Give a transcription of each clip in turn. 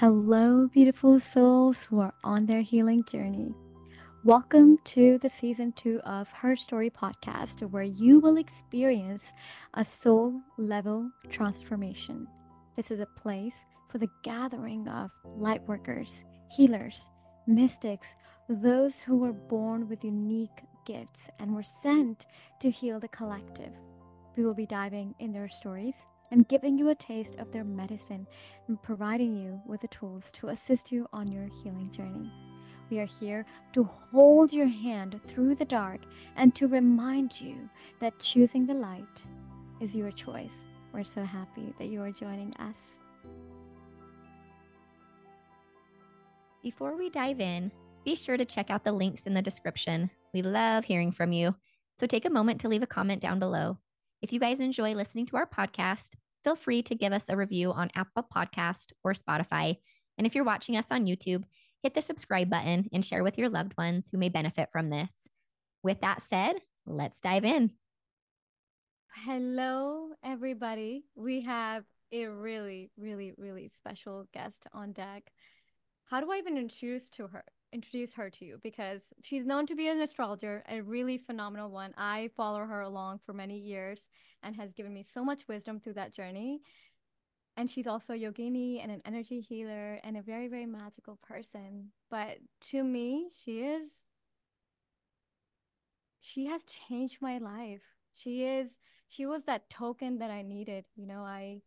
Hello, beautiful souls who are on their healing journey. Welcome to the season two of Her Story podcast, where you will experience a soul level transformation. This is a place for the gathering of light workers, healers, mystics, those who were born with unique gifts and were sent to heal the collective. We will be diving in their stories and giving you a taste of their medicine and providing you with the tools to assist you on your healing journey. We are here to hold your hand through the dark and to remind you that choosing the light is your choice. We're so happy that you are joining us. Before we dive in, be sure to check out the links in the description. We love hearing from you. So take a moment to leave a comment down below. If you guys enjoy listening to our podcast, feel free to give us a review on Apple Podcast or Spotify. And if you're watching us on YouTube, hit the subscribe button and share with your loved ones who may benefit from this. With that said, let's dive in. Hello, everybody. We have a really, really, really special guest on deck. How do I even introduce to her? Introduce her to you because she's known to be an astrologer, a really phenomenal one. I follow her along for many years and has given me so much wisdom through that journey. And she's also a yogini and an energy healer and a very, very magical person. But to me, she is, she has changed my life. She is, she was that token that I needed. You know, I,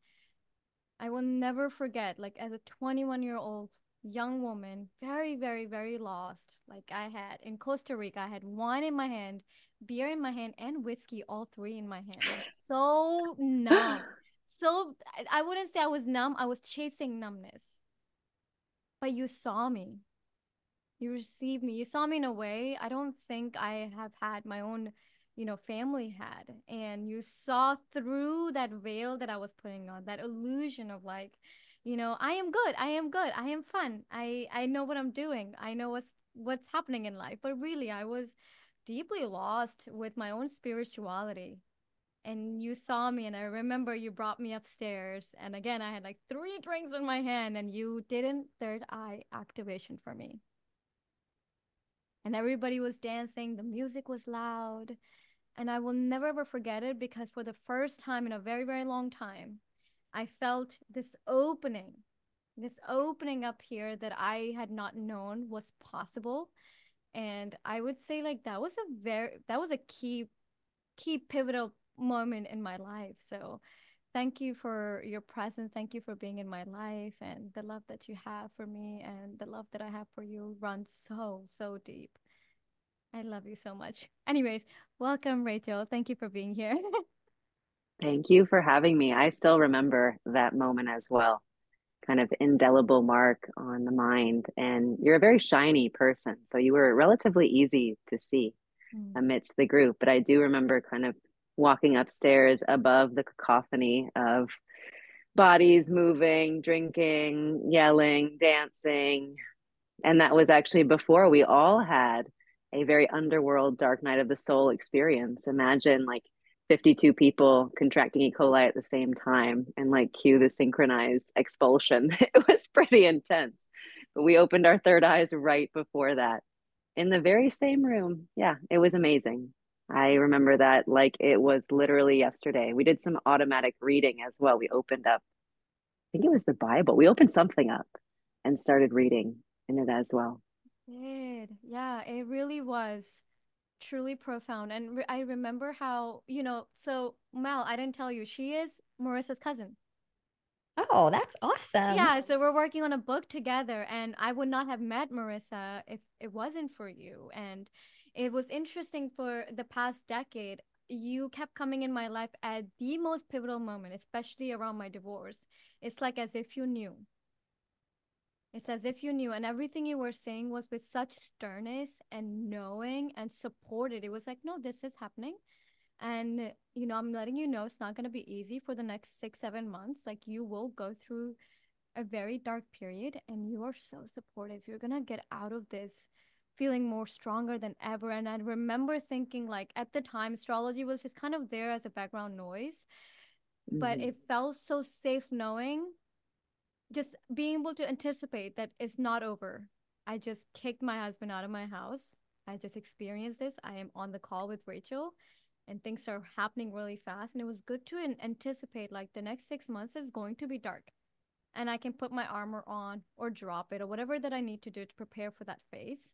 I will never forget, like as a 21 year old young woman, very, very, very lost. Like I had in Costa Rica, I had wine in my hand, beer in my hand, and whiskey, all three in my hand. So numb. So I wouldn't say I was numb, I was chasing numbness. But you saw me. You received me. You saw me in a way I don't think I have had my own, you know, family had. And you saw through that veil that I was putting on, that illusion of like, you know i am good i am good i am fun i i know what i'm doing i know what's what's happening in life. But really i was deeply lost with my own spirituality. And you saw me and i remember you brought me upstairs and again i had like three drinks in my hand and you didn't third eye activation for me. And everybody was dancing the music was loud and i will never ever forget it because for the first time in a very very long time I felt this opening, this opening up here that I had not known was possible. And I would say like that was a very that was a key key pivotal moment in my life. So thank you for your presence. Thank you for being in my life and the love that you have for me and the love that I have for you runs so, so deep. I love you so much. Anyways, welcome, Rachel. Thank you for being here. Thank you for having me. I still remember that moment as well. Kind of indelible mark on the mind. And you're a very shiny person. So you were relatively easy to see mm. amidst the group. But I do remember kind of walking upstairs above the cacophony of bodies moving, drinking, yelling, dancing. And that was actually before we all had a very underworld dark night of the soul experience. Imagine like 52 people contracting E. coli at the same time and like cue the synchronized expulsion. it was pretty intense. But we opened our third eyes right before that in the very same room. Yeah, it was amazing. I remember that like it was literally yesterday. We did some automatic reading as well. We opened up, I think it was the Bible. We opened something up and started reading in it as well. Did. Yeah, it really was truly profound. And re- I remember how, you know, so Mel, I didn't tell you, she is Marissa's cousin. Oh, that's awesome. Yeah, so we're working on a book together and I would not have met Marissa if it wasn't for you. And it was interesting for the past decade. You kept coming in my life at the most pivotal moment, especially around my divorce. It's like as if you knew. It's as if you knew, and everything you were saying was with such sternness and knowing and supported. It was like, no, this is happening. And, you know, I'm letting you know it's not going to be easy for the next six, seven months. Like, you will go through a very dark period, and you are so supportive. You're going to get out of this feeling more stronger than ever. And I remember thinking, like, at the time, astrology was just kind of there as a background noise, mm-hmm. but it felt so safe knowing just being able to anticipate that it's not over. I just kicked my husband out of my house. I just experienced this. I am on the call with Rachel and things are happening really fast. And it was good to anticipate like the next six months is going to be dark. And I can put my armor on or drop it or whatever that I need to do to prepare for that phase.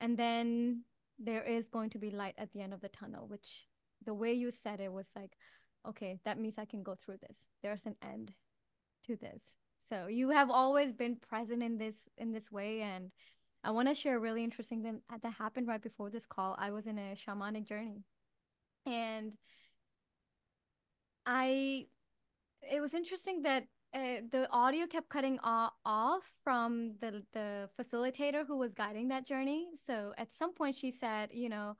And then there is going to be light at the end of the tunnel, which the way you said it was like, okay, that means I can go through this. There's an end to this. So you have always been present in this in this way and I want to share a really interesting thing that happened right before this call. I was in a shamanic journey and I it was interesting that uh, the audio kept cutting off from the the facilitator who was guiding that journey. So at some point she said, you know,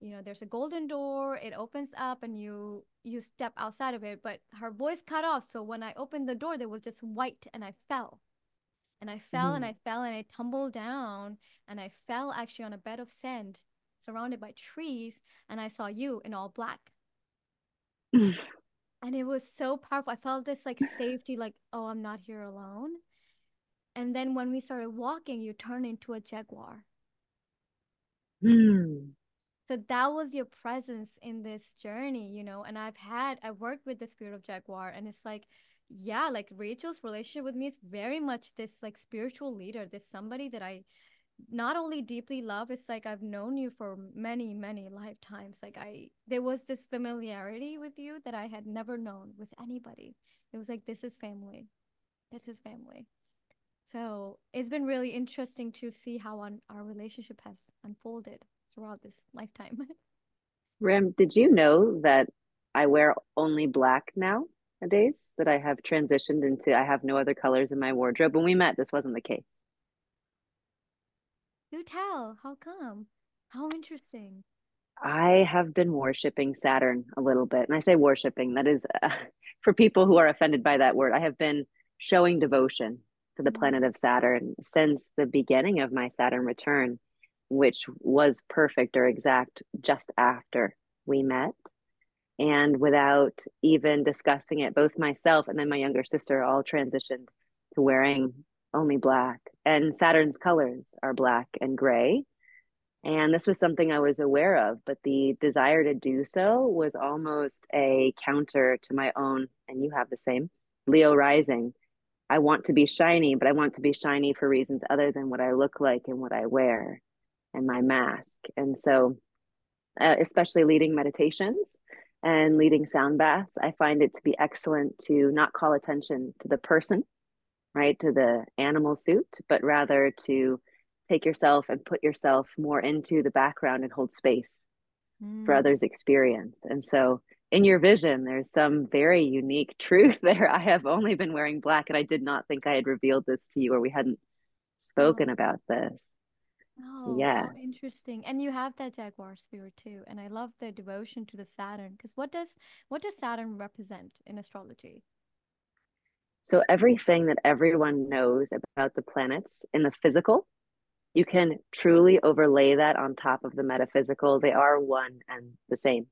you know, there's a golden door, it opens up and you you step outside of it, but her voice cut off. So when I opened the door, there was just white and I fell. And I fell mm-hmm. and I fell and I tumbled down and I fell actually on a bed of sand surrounded by trees and I saw you in all black. and it was so powerful. I felt this like safety, like, oh, I'm not here alone. And then when we started walking, you turned into a jaguar. Mm. So that was your presence in this journey, you know. And I've had, I worked with the spirit of jaguar, and it's like, yeah, like Rachel's relationship with me is very much this like spiritual leader, this somebody that I not only deeply love it's like i've known you for many many lifetimes like i there was this familiarity with you that i had never known with anybody it was like this is family this is family so it's been really interesting to see how on, our relationship has unfolded throughout this lifetime rim did you know that i wear only black nowadays that i have transitioned into i have no other colors in my wardrobe when we met this wasn't the case do tell. How come? How interesting. I have been worshiping Saturn a little bit. And I say worshiping, that is uh, for people who are offended by that word. I have been showing devotion to the mm-hmm. planet of Saturn since the beginning of my Saturn return, which was perfect or exact just after we met. And without even discussing it, both myself and then my younger sister all transitioned to wearing only black. And Saturn's colors are black and gray. And this was something I was aware of, but the desire to do so was almost a counter to my own, and you have the same Leo rising. I want to be shiny, but I want to be shiny for reasons other than what I look like and what I wear and my mask. And so, uh, especially leading meditations and leading sound baths, I find it to be excellent to not call attention to the person right to the animal suit but rather to take yourself and put yourself more into the background and hold space mm. for others experience and so in your vision there's some very unique truth there i have only been wearing black and i did not think i had revealed this to you or we hadn't spoken oh. about this Oh, yes. interesting. And you have that Jaguar spirit too. And I love the devotion to the Saturn because what does what does Saturn represent in astrology? So everything that everyone knows about the planets in the physical, you can truly overlay that on top of the metaphysical. They are one and the same.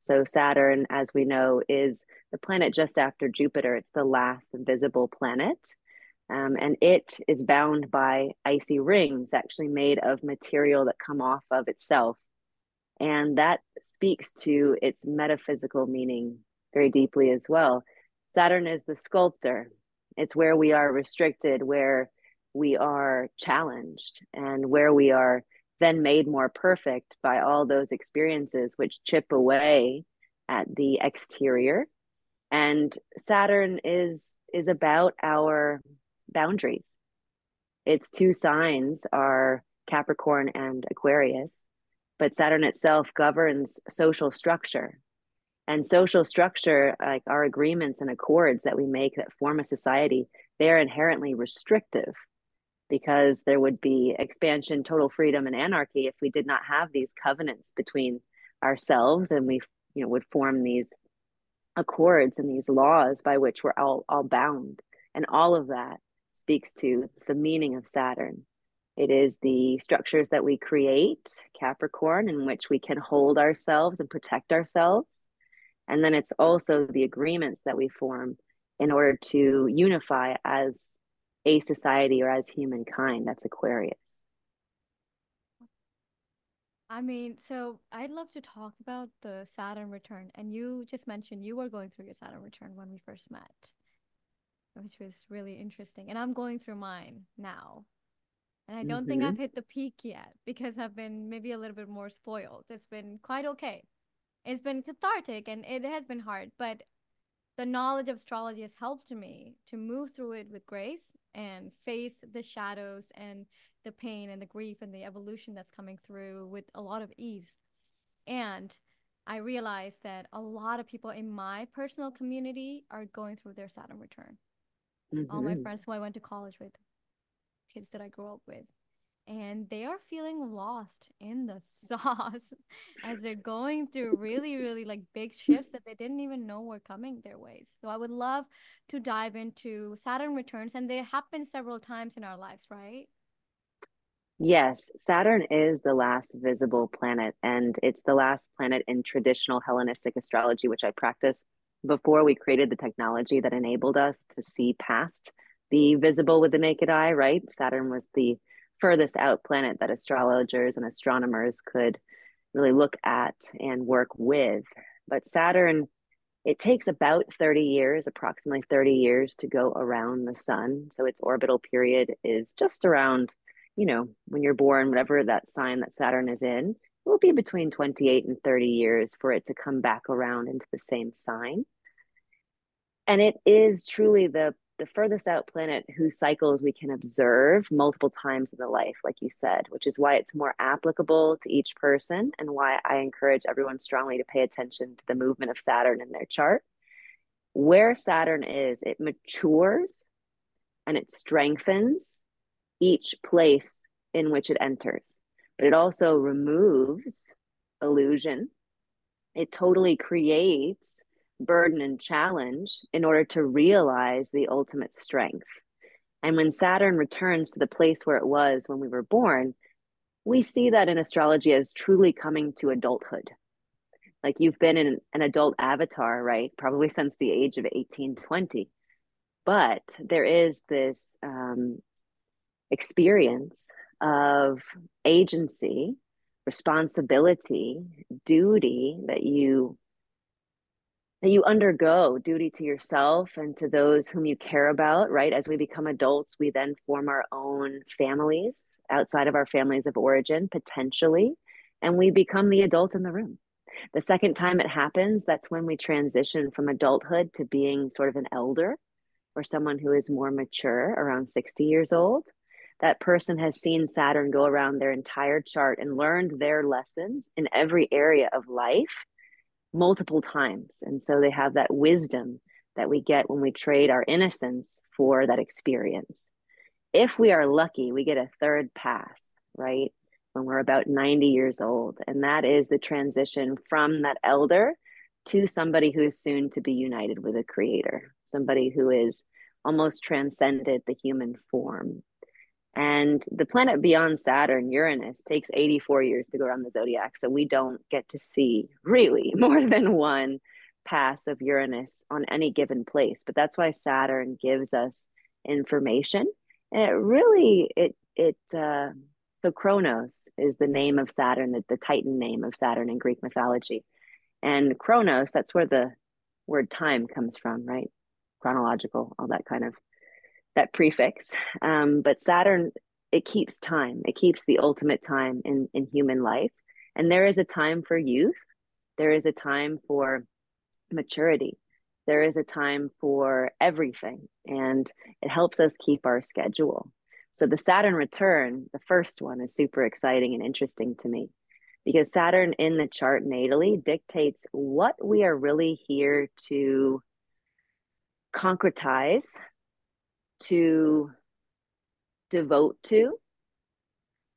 So Saturn, as we know, is the planet just after Jupiter. It's the last visible planet. Um, and it is bound by icy rings, actually made of material that come off of itself. And that speaks to its metaphysical meaning very deeply as well. Saturn is the sculptor, it's where we are restricted, where we are challenged, and where we are then made more perfect by all those experiences which chip away at the exterior. And Saturn is is about our boundaries. Its two signs are Capricorn and Aquarius, but Saturn itself governs social structure and social structure like our agreements and accords that we make that form a society they're inherently restrictive because there would be expansion total freedom and anarchy if we did not have these covenants between ourselves and we you know would form these accords and these laws by which we're all all bound and all of that speaks to the meaning of saturn it is the structures that we create capricorn in which we can hold ourselves and protect ourselves and then it's also the agreements that we form in order to unify as a society or as humankind. That's Aquarius. I mean, so I'd love to talk about the Saturn return. And you just mentioned you were going through your Saturn return when we first met, which was really interesting. And I'm going through mine now. And I don't think Mm-hmm. I've hit the peak yet because I've been maybe a little bit more spoiled. It's been quite okay. It's been cathartic and it has been hard, but the knowledge of astrology has helped me to move through it with grace and face the shadows and the pain and the grief and the evolution that's coming through with a lot of ease. And I realized that a lot of people in my personal community are going through their Saturn return. All my Mhm. friends who I went to college with, kids that I grew up with, and they are feeling lost in the sauce as they're going through really, really like big shifts that they didn't even know were coming their ways. So I would love to dive into Saturn returns, and they happen several times in our lives, right? Yes, Saturn is the last visible planet, and it's the last planet in traditional Hellenistic astrology, which I practiced before we created the technology that enabled us to see past the visible with the naked eye, right? Saturn was the furthest out planet that astrologers and astronomers could really look at and work with. But Saturn, it takes about 30 years, approximately 30 years to go around the sun. So its orbital period is just around you know, when you're born, whatever that sign that Saturn is in, will be between 28 and 30 years for it to come back around into the same sign. And it is truly the the furthest out planet whose cycles we can observe multiple times in the life, like you said, which is why it's more applicable to each person and why I encourage everyone strongly to pay attention to the movement of Saturn in their chart. Where Saturn is, it matures and it strengthens each place in which it enters, but it also removes illusion. It totally creates burden and challenge in order to realize the ultimate strength. And when Saturn returns to the place where it was when we were born, we see that in astrology as truly coming to adulthood. Like you've been in an adult avatar, right? Probably since the age of 18, 20. But there is this um, experience of agency, responsibility, duty that you that you undergo duty to yourself and to those whom you care about right? As we become adults we then form our own families outside of our families of origin potentially and we become the adult in the room. The second time it happens that's when we transition from adulthood to being sort of an elder or someone who is more mature around 60 years old that person has seen Saturn go around their entire chart and learned their lessons in every area of life multiple times. And so they have that wisdom that we get when we trade our innocence for that experience. If we are lucky, we get a third pass, right? When we're about 90 years old. And that is the transition from that elder to somebody who is soon to be united with a creator, somebody who is almost transcended the human form. And the planet beyond Saturn, Uranus, takes 84 years to go around the zodiac. So we don't get to see really more than one pass of Uranus on any given place. But that's why Saturn gives us information. And it really, it, it, uh, so Kronos is the name of Saturn, the, the Titan name of Saturn in Greek mythology. And Kronos, that's where the word time comes from, right? Chronological, all that kind of that prefix. Um, but Saturn, it keeps time. It keeps the ultimate time in, in human life. And there is a time for youth. There is a time for maturity. There is a time for everything. And it helps us keep our schedule. So the Saturn return, the first one, is super exciting and interesting to me because Saturn in the chart natally dictates what we are really here to concretize to devote to.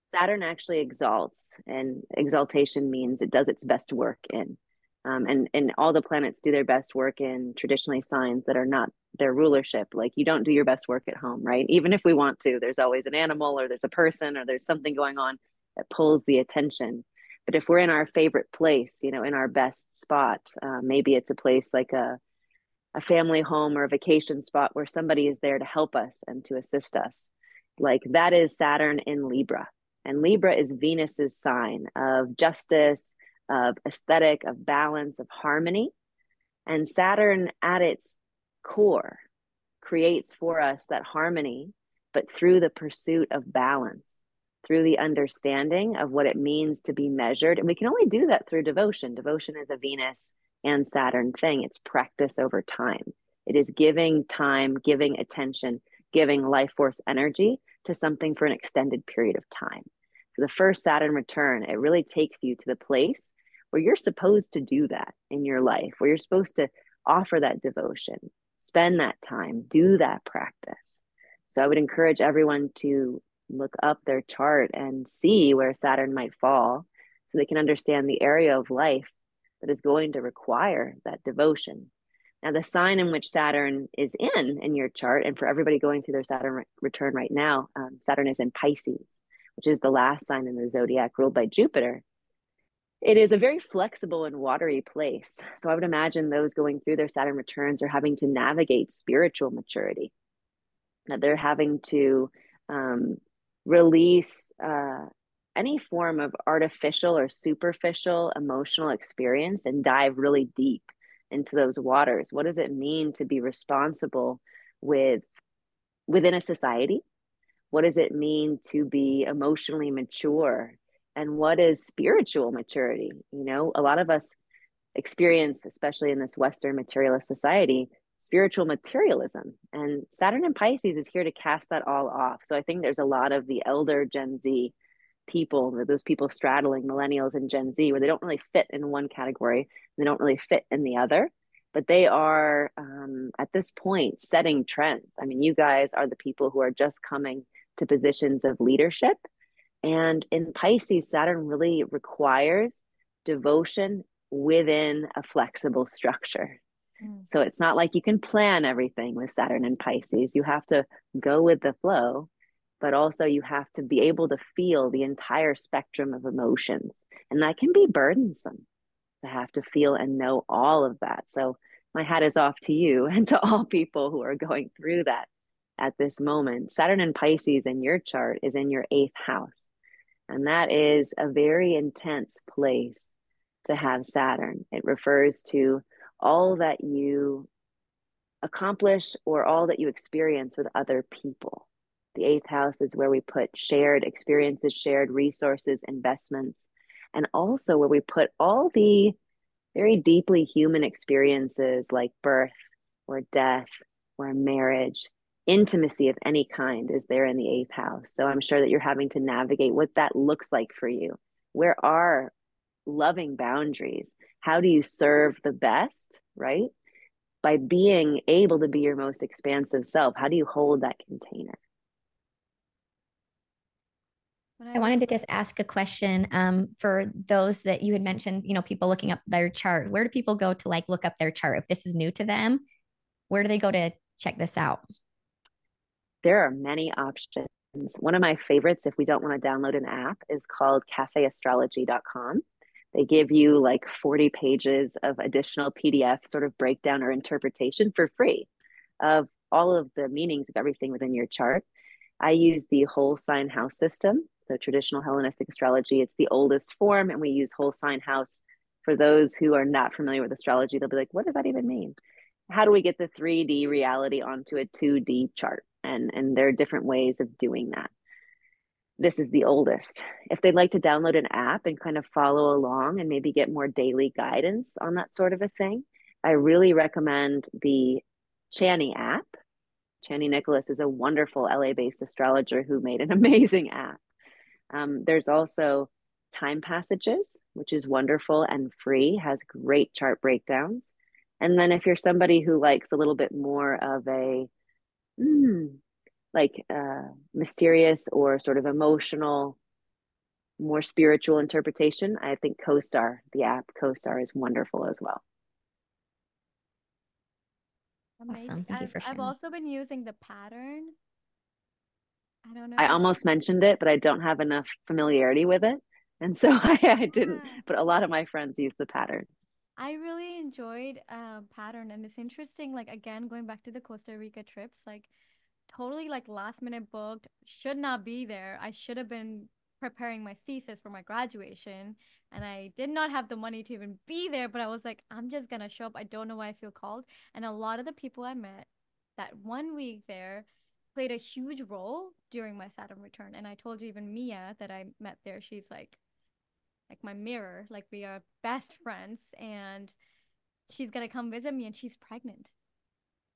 Saturn actually exalts, and exaltation means it does its best work in. Um, and and all the planets do their best work in traditionally signs that are not their rulership. Like you don't do your best work at home, right? Even if we want to, there's always an animal or there's a person or there's something going on that pulls the attention. But if we're in our favorite place, you know, in our best spot, uh, maybe it's a place like a a family home or a vacation spot where somebody is there to help us and to assist us. Like that is Saturn in Libra. And Libra is Venus's sign of justice, of aesthetic, of balance, of harmony. And Saturn at its core creates for us that harmony, but through the pursuit of balance, through the understanding of what it means to be measured. And we can only do that through devotion. Devotion is a Venus and Saturn thing, it's practice over time. It is giving time, giving attention, giving life force energy to something for an extended period of time. So the first Saturn return, it really takes you to the place where you're supposed to do that in your life, where you're supposed to offer that devotion, spend that time, do that practice. So I would encourage everyone to look up their chart and see where Saturn might fall so they can understand the area of life that is going to require that devotion. Now, the sign in which Saturn is in in your chart, and for everybody going through their Saturn re- return right now, um, Saturn is in Pisces, which is the last sign in the zodiac ruled by Jupiter. It is a very flexible and watery place. So I would imagine those going through their Saturn returns are having to navigate spiritual maturity, that they're having to um, release uh, any form of artificial or superficial emotional experience and dive really deep into those waters. What does it mean to be responsible with within a society? What does it mean to be emotionally mature? And what is spiritual maturity? You know a lot of us experience especially in this western materialist society spiritual materialism. And saturn and pisces is here to cast that all off. So i think there's a lot of the elder gen z people, those people straddling millennials and Gen Z, where they don't really fit in one category, they don't really fit in the other, but they are um, at this point setting trends. I mean, you guys are the people who are just coming to positions of leadership. And in Pisces, Saturn really requires devotion within a flexible structure. Mm. So it's not like you can plan everything with Saturn and Pisces. You have to go with the flow but also you have to be able to feel the entire spectrum of emotions. And that can be burdensome to have to feel and know all of that. So my hat is off to you and to all people who are going through that at this moment. Saturn and Pisces in your chart is in your eighth house. And that is a very intense place to have Saturn. It refers to all that you accomplish or all that you experience with other people. The eighth house is where we put shared experiences, shared resources, investments, and also where we put all the very deeply human experiences like birth or death or marriage, intimacy of any kind is there in the eighth house. So I'm sure that you're having to navigate what that looks like for you. Where are loving boundaries? How do you serve the best, right? By being able to be your most expansive self, how do you hold that container? I wanted to just ask a question um, for those that you had mentioned, you know, people looking up their chart. Where do people go to like look up their chart? If this is new to them, where do they go to check this out? There are many options. One of my favorites, if we don't want to download an app, is called cafeastrology.com. They give you like 40 pages of additional PDF sort of breakdown or interpretation for free of all of the meanings of everything within your chart. I use the whole sign house system so traditional Hellenistic astrology, it's the oldest form, and we use whole sign house. For those who are not familiar with astrology, they'll be like, what does that even mean? How do we get the 3D reality onto a 2D chart? And, and there are different ways of doing that. This is the oldest. If they'd like to download an app and kind of follow along and maybe get more daily guidance on that sort of a thing, I really recommend the Chani app. Chani Nicholas is a wonderful LA based astrologer who made an amazing app. Um, there's also time passages, which is wonderful and free, has great chart breakdowns. And then if you're somebody who likes a little bit more of a mm, like uh, mysterious or sort of emotional, more spiritual interpretation, I think CoStar, the app CoStar, is wonderful as well. Amazing. Awesome. Thank I've, you for sharing. I've also been using the pattern I don't know. I almost mentioned it, but I don't have enough familiarity with it. And so I, I didn't, but a lot of my friends use the pattern. I really enjoyed uh pattern and it's interesting like again going back to the Costa Rica trips like totally like last minute booked should not be there I should have been preparing my thesis for my graduation and I did not have the money to even be there but I was like I'm just gonna show up I don't know why I feel called and a lot of the people I met that one week there played a huge role during my Saturn return and I told you even Mia that I met there she's like like my mirror like we are best friends and she's gonna come visit me and she's pregnant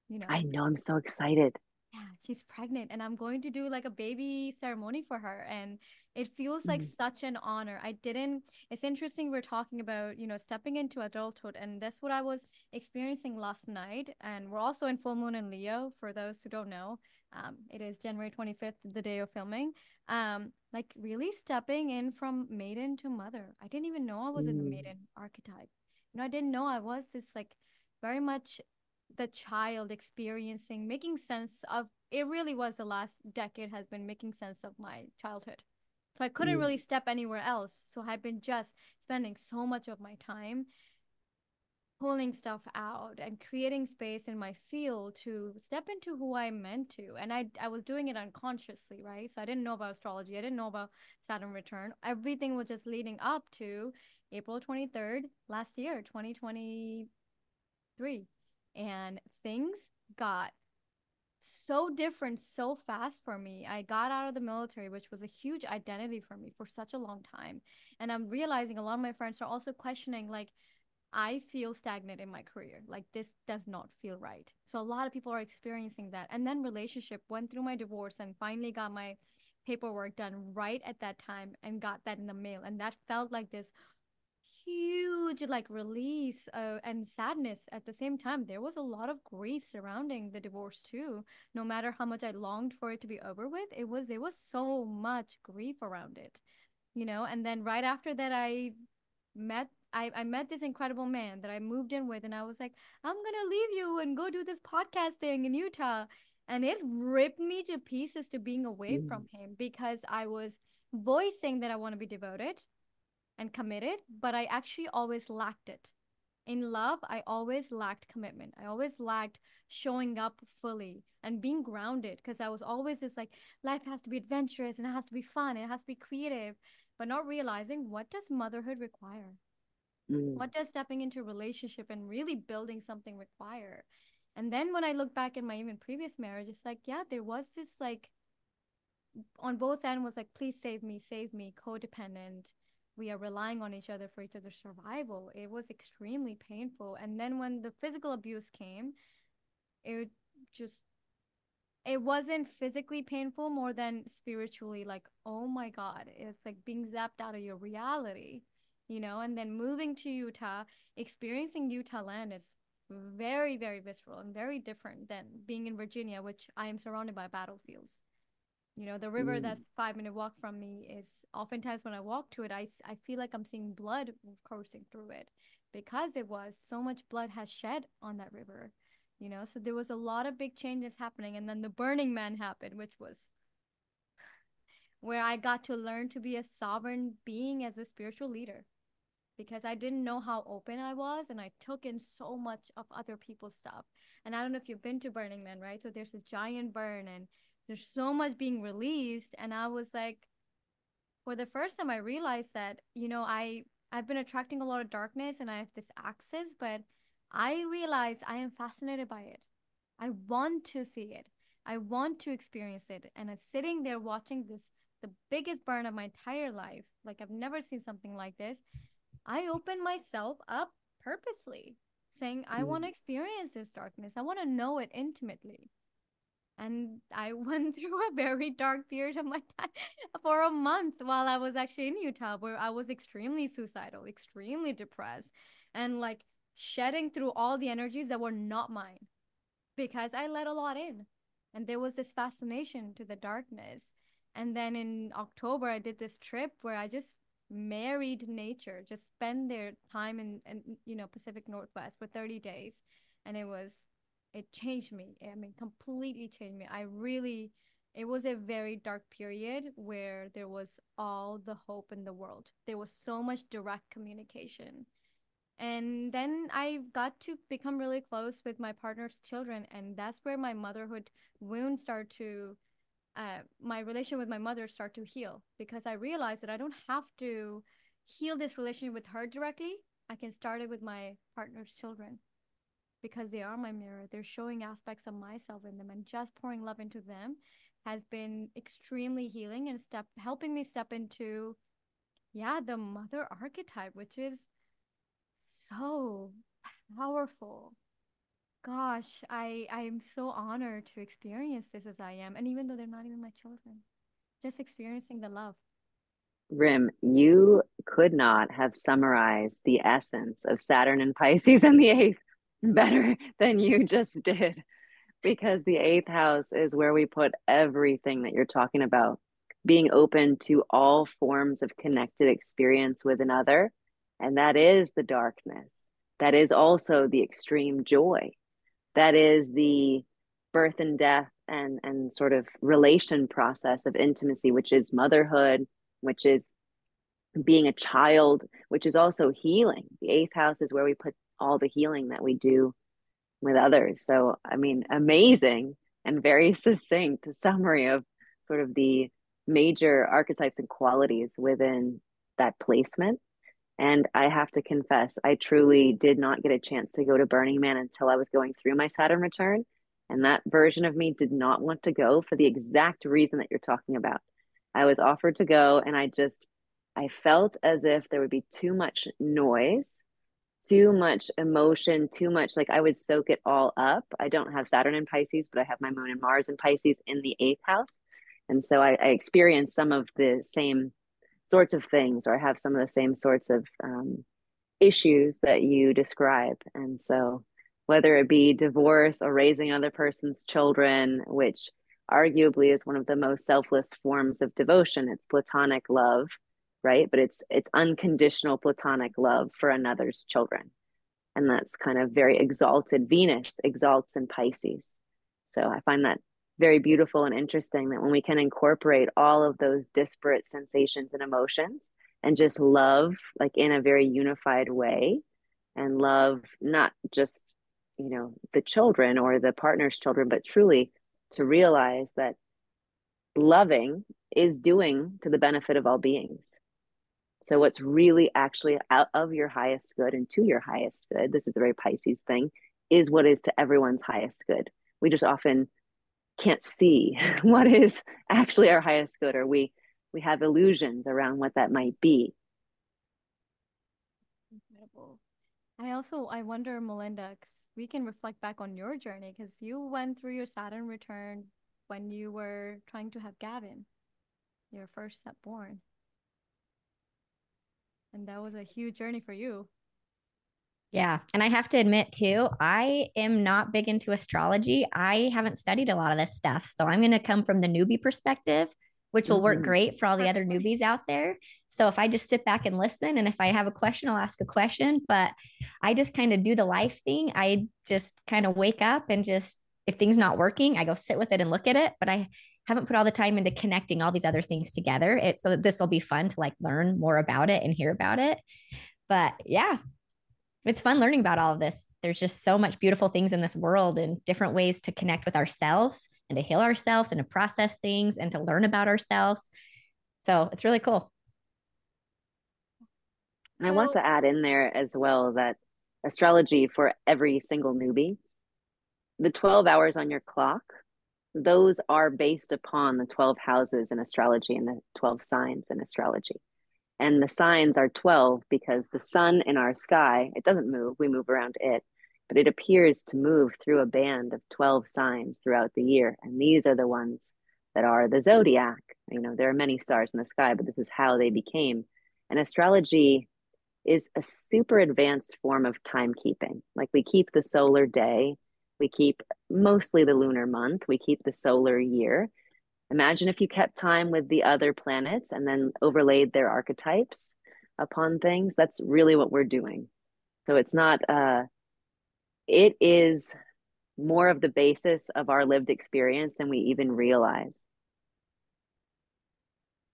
you know I know. I'm so excited. Yeah she's pregnant and i'm going to do like a baby ceremony for her and it feels like Mm. such an honor. I didn't it's interesting we're talking about you know stepping into adulthood and that's what i was experiencing last night and we're also in full moon in leo for those who don't know. Um, it is january 25th the day of filming. Um like really stepping in from maiden to mother. I didn't even know i was in the Mm. maiden archetype. You know i didn't know i was. Just like very much the child experiencing making sense of it really was the last decade has been making sense of my childhood. So i couldn't Mm. really step anywhere else. So i've been just spending so much of my time pulling stuff out and creating space in my field to step into who i meant to. And i i was doing it unconsciously right? So i didn't know about astrology. I didn't know about saturn return. Everything was just leading up to april 23rd last year 2023 and things got so different so fast for me. I got out of the military, which was a huge identity for me for such a long time. And I'm realizing a lot of my friends are also questioning, like, I feel stagnant in my career. Like, this does not feel right. So, a lot of people are experiencing that. And then, relationship went through my divorce and finally got my paperwork done right at that time and got that in the mail. And that felt like this huge like release uh, and sadness at the same time there was a lot of grief surrounding the divorce too no matter how much i longed for it to be over with it was there was so much grief around it you know and then right after that i met I, I met this incredible man that I moved in with and I was like, I'm gonna leave you and go do this podcast thing in Utah. And it ripped me to pieces to being away Mm. from him because I was voicing that I want to be devoted and committed, but I actually always lacked it. In love, I always lacked commitment. I always lacked showing up fully and being grounded because I was always this like life has to be adventurous and it has to be fun, and it has to be creative, but not realizing what does motherhood require? Mm. What does stepping into a relationship and really building something require? And then when I look back at my even previous marriage, it's like, yeah, there was this like on both end was like, please save me, save me, codependent. We are relying on each other for each other's survival. It was extremely painful. And then when the physical abuse came, it just it wasn't physically painful more than spiritually like oh my god it's like being zapped out of your reality you know and then moving to utah experiencing utah land is very very visceral and very different than being in virginia which i am surrounded by battlefields you know the river Mm. that's five minute walk from me is oftentimes when i walk to it I, I feel like i'm seeing blood coursing through it because it was so much blood has shed on that river you know? So there was a lot of big changes happening and then the burning man happened which was where i got to learn to be a sovereign being as a spiritual leader because i didn't know how open i was and i took in so much of other people's stuff. And i don't know if you've been to burning man right? So there's this giant burn and there's so much being released and i was like for the first time i realized that you know i i've been attracting a lot of darkness and i have this access but i realized i am fascinated by it. I want to see it. I want to experience it. And it's sitting there watching this the biggest burn of my entire life. Like i've never seen something like this. I open myself up purposely saying i Mm. want to experience this darkness. I want to know it intimately and I went through a very dark period of my time for a month while I was actually in Utah, where I was extremely suicidal, extremely depressed, and like shedding through all the energies that were not mine because I let a lot in. And there was this fascination to the darkness. And then in October, I did this trip where I just married nature, just spend their time in, in you know Pacific Northwest for 30 days. And it was it changed me. I mean, completely changed me. I really, it was a very dark period where there was all the hope in the world. There was so much direct communication. And then I got to become really close with my partner's children. And that's where my motherhood wounds start to, uh, my relation with my mother start to heal because I realized that I don't have to heal this relationship with her directly. I can start it with my partner's children because they are my mirror. They're showing aspects of myself in them, and just pouring love into them has been extremely healing and step helping me step into, yeah, the mother archetype, which is so powerful. Gosh, I I am so honored to experience this as I am, and even though they're not even my children, just experiencing the love. Rim, you could not have summarized the essence of Saturn and Pisces in the eighth better than you just did, because the eighth house is where we put everything that you're talking about being open to all forms of connected experience with another. And that is the darkness. That is also the extreme joy. That is the birth and death and, and sort of relation process of intimacy, which is motherhood, which is being a child, which is also healing. The eighth house is where we put all the healing that we do with others. So, I mean, amazing and very succinct summary of sort of the major archetypes and qualities within that placement. And I have to confess, I truly did not get a chance to go to Burning Man until I was going through my Saturn return. And that version of me did not want to go for the exact reason that you're talking about. I was offered to go and I just I felt as if there would be too much noise, too much emotion, too much like I would soak it all up. I don't have Saturn in Pisces, but I have my moon and Mars in Pisces in the eighth house. And so I, I experienced some of the same sorts of things, or I have some of the same sorts of um, issues that you describe. And so whether it be divorce or raising other person's children, which arguably is one of the most selfless forms of devotion it's platonic love right? But it's it's unconditional platonic love for another's children. And that's kind of very exalted. Venus exalts in pisces. So i find that very beautiful and interesting that when we can incorporate all of those disparate sensations and emotions and just love like in a very unified way and love not just you know the children or the partner's children but truly to realize that loving is doing to the benefit of all beings. So, what's really actually out of your highest good and to your highest good, this is a very Pisces thing, is what is to everyone's highest good. We just often can't see what is actually our highest good, or we we have illusions around what that might be. Incredible. I also I wonder, Melinda, we can reflect back on your journey because you went through your Saturn return when you were trying to have Gavin, your first set born. And that was a huge journey for you. Yeah. And I have to admit, too, I am not big into astrology. I haven't studied a lot of this stuff. So I'm going to come from the newbie perspective which will work mm-hmm. great for all the other newbies out there. So if I just sit back and listen, and if I have a question, I'll ask a question. But I just kind of do the life thing. I just kind of wake up and just, if things not working, I go sit with it and look at it. But I haven't put all the time into connecting all these other things together. It so this will be fun to like learn more about it and hear about it. But yeah, it's fun learning about all of this. There's just so much beautiful things in this world and different ways to connect with ourselves and to heal ourselves and to process things and to learn about ourselves. So it's really cool. I want to add in there as well that astrology for every single newbie, the 12 hours on your clock, those are based upon the 12 houses in astrology and the 12 signs in astrology. And the signs are 12 because the sun in our sky, it doesn't move, we move around it but it appears to move through a band of 12 signs throughout the year. And these are the ones that are the zodiac. You know, there are many stars in the sky, but this is how they became. And astrology is a super advanced form of timekeeping. Like we keep the solar day, we keep mostly the lunar month, we keep the solar year. Imagine if you kept time with the other planets and then overlaid their archetypes upon things. That's really what we're doing. So it's not uh it is more of the basis of our lived experience than we even realize.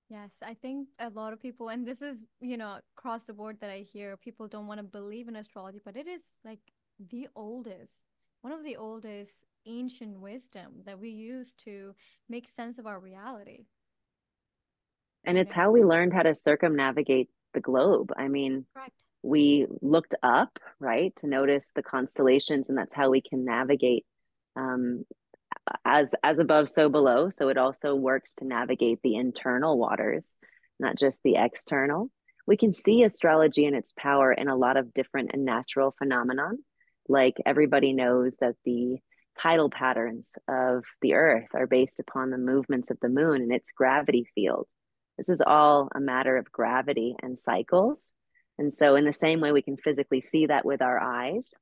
Yes, I think a lot of people, and this is, you know, across the board that I hear, people don't want to believe in astrology, but it is like the oldest, one of the oldest ancient wisdom that we use to make sense of our reality. And it's how we learned how to circumnavigate the globe. I mean, Correct. we looked up, right, to notice the constellations, and that's how we can navigate um, as as above, so below. So it also works to navigate the internal waters, not just the external. We can see astrology and its power in a lot of different and natural phenomenon. Like everybody knows that the tidal patterns of the earth are based upon the movements of the moon and its gravity field. This is all a matter of gravity and cycles. And so, in the same way we can physically see that with our eyes,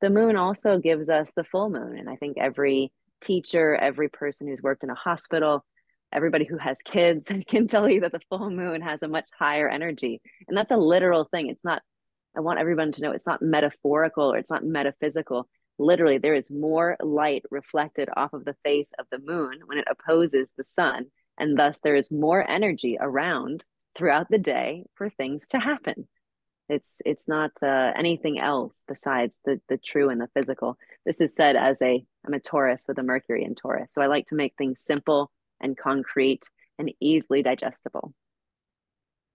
the moon also gives us the full moon. And I think every teacher, every person who's worked in a hospital, everybody who has kids can tell you that the full moon has a much higher energy. And that's a literal thing. It's not, I want everyone to know it's not metaphorical or it's not metaphysical. Literally, there is more light reflected off of the face of the moon when it opposes the sun. And thus, there is more energy around throughout the day for things to happen. It's it's not uh, anything else besides the the true and the physical. This is said as a I'm a Taurus with a Mercury in Taurus, so I like to make things simple and concrete and easily digestible.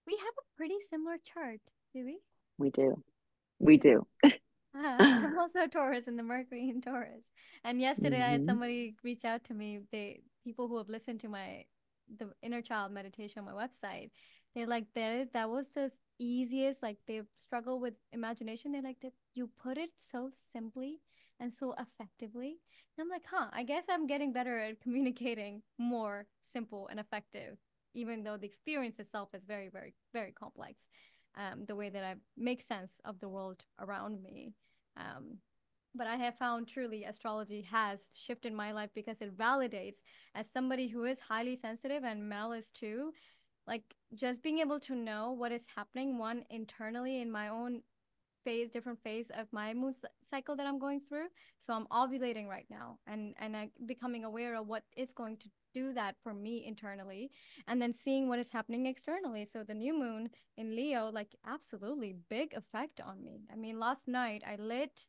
We have a pretty similar chart, do we? We do, we do. Uh, I'm also Taurus and the Mercury in Taurus. And yesterday mm-hmm. I had mm-hmm. somebody reach out to me. They people who have listened to my the inner child meditation on my website they're like that that was the easiest like they struggle with imagination they're like that you put it so simply and so effectively and i'm like huh i guess i'm getting better at communicating more simple and effective even though the experience itself is very very very complex um, the way that i make sense of the world around me. Um, but I have found truly astrology has shifted my life because it validates as somebody who is highly sensitive and Mel is too like just being able to know what is happening one internally in my own phase different phase of my moon cycle that i'm going through. So i'm ovulating right now and and I, becoming aware of what is going to do that for me internally and then seeing what is happening externally. So the new moon in leo like absolutely big effect on me. I mean last night i lit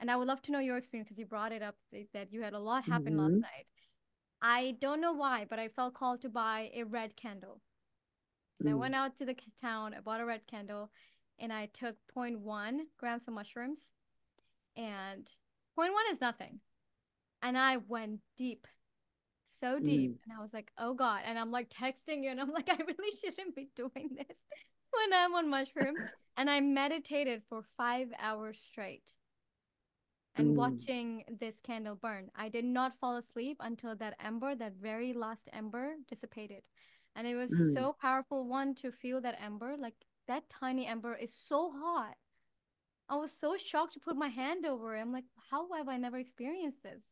and i would love to know your experience because you brought it up that you had a lot happen mm-hmm. last night. I don't know why but i felt called to buy a red candle. And mm. I went out to the town, I bought a red candle, and I took 0.1 grams of mushrooms. And 0.1 is nothing. And I went deep, so deep. Mm. And I was like, oh God. And I'm like texting you, and I'm like, I really shouldn't be doing this when I'm on mushrooms. and I meditated for five hours straight and mm. watching this candle burn. I did not fall asleep until that ember, that very last ember, dissipated and it was mm. so powerful one to feel that ember like that tiny ember is so hot. I was so shocked to put my hand over it. I'm like how have i never experienced this?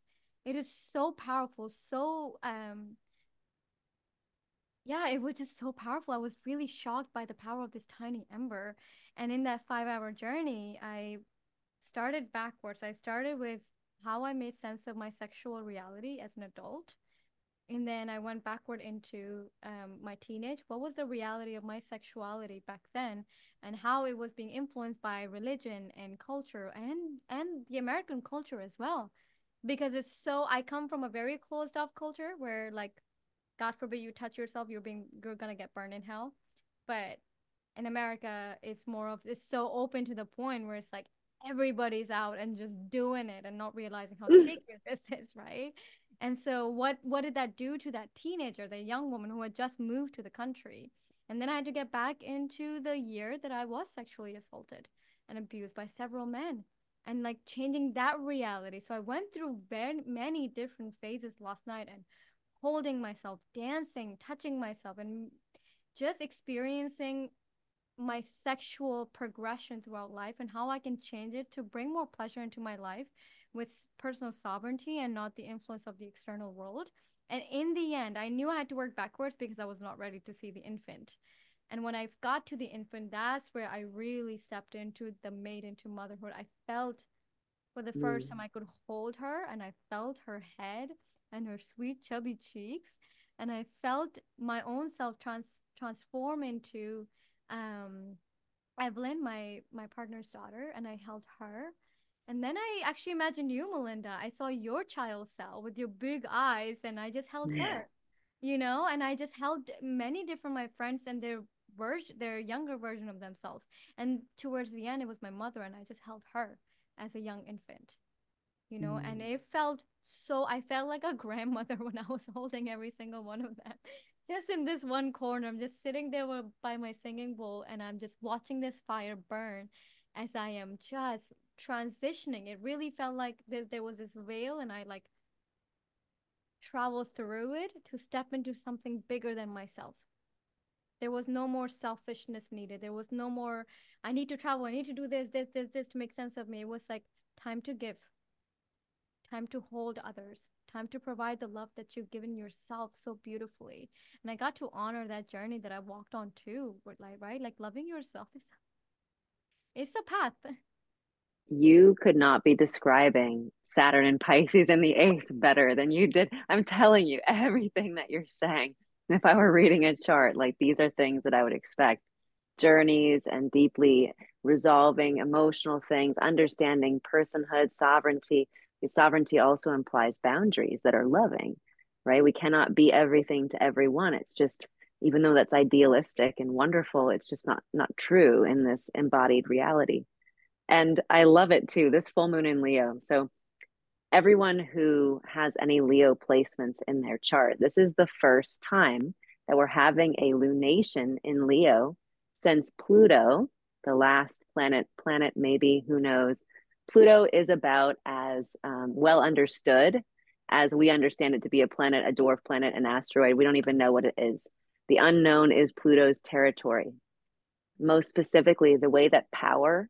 It is so powerful so um yeah it was just so powerful. I was really shocked by the power of this tiny ember. And in that five hour journey i started backwards. I started with how i made sense of my sexual reality as an adult and then I went backward into um, my teenage. What was the reality of my sexuality back then, and how it was being influenced by religion and culture, and and the American culture as well, because it's so. I come from a very closed off culture where, like, God forbid you touch yourself, you're being you're gonna get burned in hell. But in America, it's more of it's so open to the point where it's like everybody's out and just doing it and not realizing how secret this is, right? And so what what did that do to that teenager, the young woman who had just moved to the country? And then I had to get back into the year that I was sexually assaulted and abused by several men and like changing that reality. So I went through very many different phases last night and holding myself, dancing, touching myself and just experiencing my sexual progression throughout life and how I can change it to bring more pleasure into my life with personal sovereignty and not the influence of the external world. And in the end, I knew I had to work backwards because I was not ready to see the infant. And when I got to the infant, that's where I really stepped into the made into motherhood. I felt for the first mm. time I could hold her and I felt her head and her sweet chubby cheeks. and I felt my own self trans transform into um Evelyn, my my partner's daughter, and I held her. And then I actually imagined you, Melinda. I saw your child cell with your big eyes, and I just held yeah. her, you know, and I just held many different my friends and their version, their younger version of themselves. And towards the end, it was my mother, and I just held her as a young infant, you know, mm. and it felt so. I felt like a grandmother when I was holding every single one of them just in this one corner. I'm just sitting there by my singing bowl and I'm just watching this fire burn as I am just transitioning. It really felt like there, was this veil and I like traveled through it to step into something bigger than myself. There was no more selfishness needed. There was no more, I need to travel. I need to do this, this, this, this to make sense of me. It was like time to give, time to hold others, time to provide the love that you've given yourself so beautifully. And I got to honor that journey that I walked on too. Like, right? Like loving yourself is it's a path. You could not be describing Saturn and Pisces in the eighth better than you did. I'm telling you, everything that you're saying. If I were reading a chart, like these are things that I would expect journeys and deeply resolving emotional things, understanding personhood, sovereignty, sovereignty also implies boundaries that are loving, right? We cannot be everything to everyone. It's just, even though that's idealistic and wonderful, it's just not not true in this embodied reality. And I love it too. This full moon in Leo. So everyone who has any Leo placements in their chart, this is the first time that we're having a lunation in Leo since Pluto, the last planet, planet maybe, who knows, Pluto is about as um, well understood as we understand it to be a planet, a dwarf planet, an asteroid. We don't even know what it is. The unknown is Pluto's territory. Most specifically, the way that power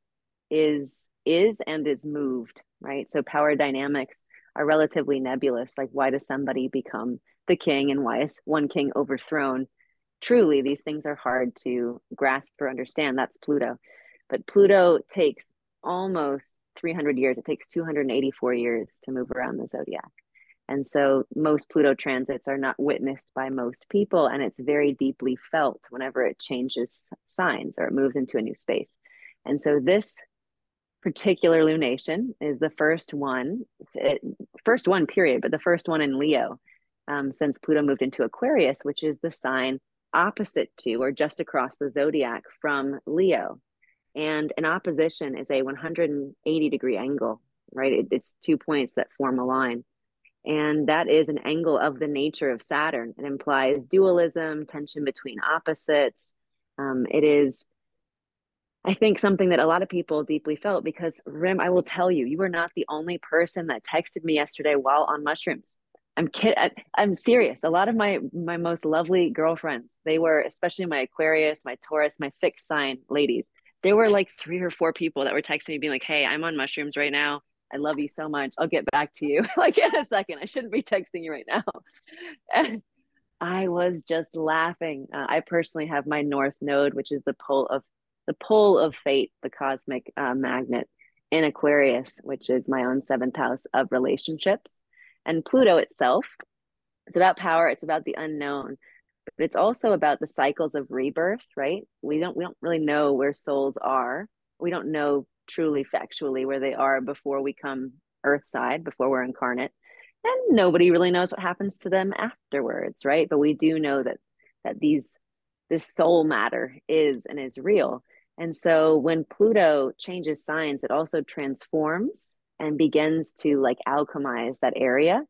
is is and is moved, right? So power dynamics are relatively nebulous. Like why does somebody become the king and why is one king overthrown? Truly, these things are hard to grasp or understand. That's Pluto. But Pluto takes almost 300 years. It takes 284 years to move around the zodiac. And so most Pluto transits are not witnessed by most people, and it's very deeply felt whenever it changes signs or it moves into a new space. And so this particular lunation is the first one, it, first one period, but the first one in Leo um, since Pluto moved into Aquarius, which is the sign opposite to or just across the zodiac from Leo. And an opposition is a 180 degree angle, right? It, it's two points that form a line. And that is an angle of the nature of Saturn. It implies dualism, tension between opposites. Um, it is, I think, something that a lot of people deeply felt because, Rim, I will tell you, you were not the only person that texted me yesterday while on mushrooms. I'm kid. I'm serious. A lot of my my most lovely girlfriends, they were, especially my Aquarius, my Taurus, my fixed sign ladies there were like three or four people that were texting me being like, Hey, I'm on mushrooms right now. I love you so much. I'll get back to you like in a second. I shouldn't be texting you right now. And I was just laughing. Uh, I personally have my North Node, which is the pole of the pole of fate, the cosmic uh, magnet in Aquarius, which is my own seventh house of relationships. And Pluto itself, it's about power, it's about the unknown but it's also about the cycles of rebirth right? We don't we don't really know where souls are. We don't know truly factually where they are before we come earthside before we're incarnate. And nobody really knows what happens to them afterwards right? But we do know that that these this soul matter is and is real. And so when pluto changes signs it also transforms and begins to like alchemize that area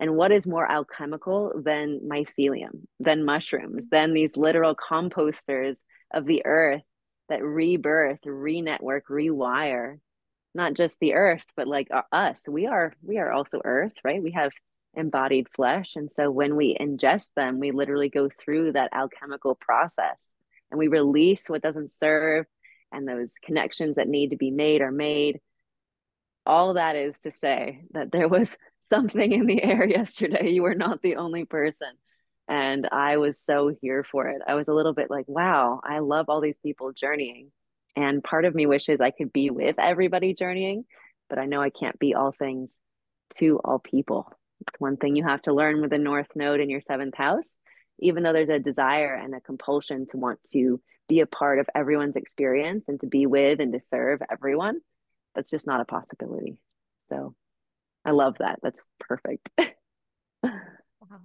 and what is more alchemical than mycelium, than mushrooms, than these literal composters of the earth that rebirth, re-network, rewire, not just the earth, but like uh, us. We are we are also earth, right? We have embodied flesh. And so when we ingest them, we literally go through that alchemical process and we release what doesn't serve and those connections that need to be made are made all that is to say that there was something in the air yesterday. You were not the only person. And I was so here for it. I was a little bit like, wow, I love all these people journeying. And part of me wishes I could be with everybody journeying, but I know I can't be all things to all people. It's one thing you have to learn with the North Node in your seventh house. Even though there's a desire and a compulsion to want to be a part of everyone's experience and to be with and to serve everyone, that's just not a possibility. So I love that. That's perfect. wow.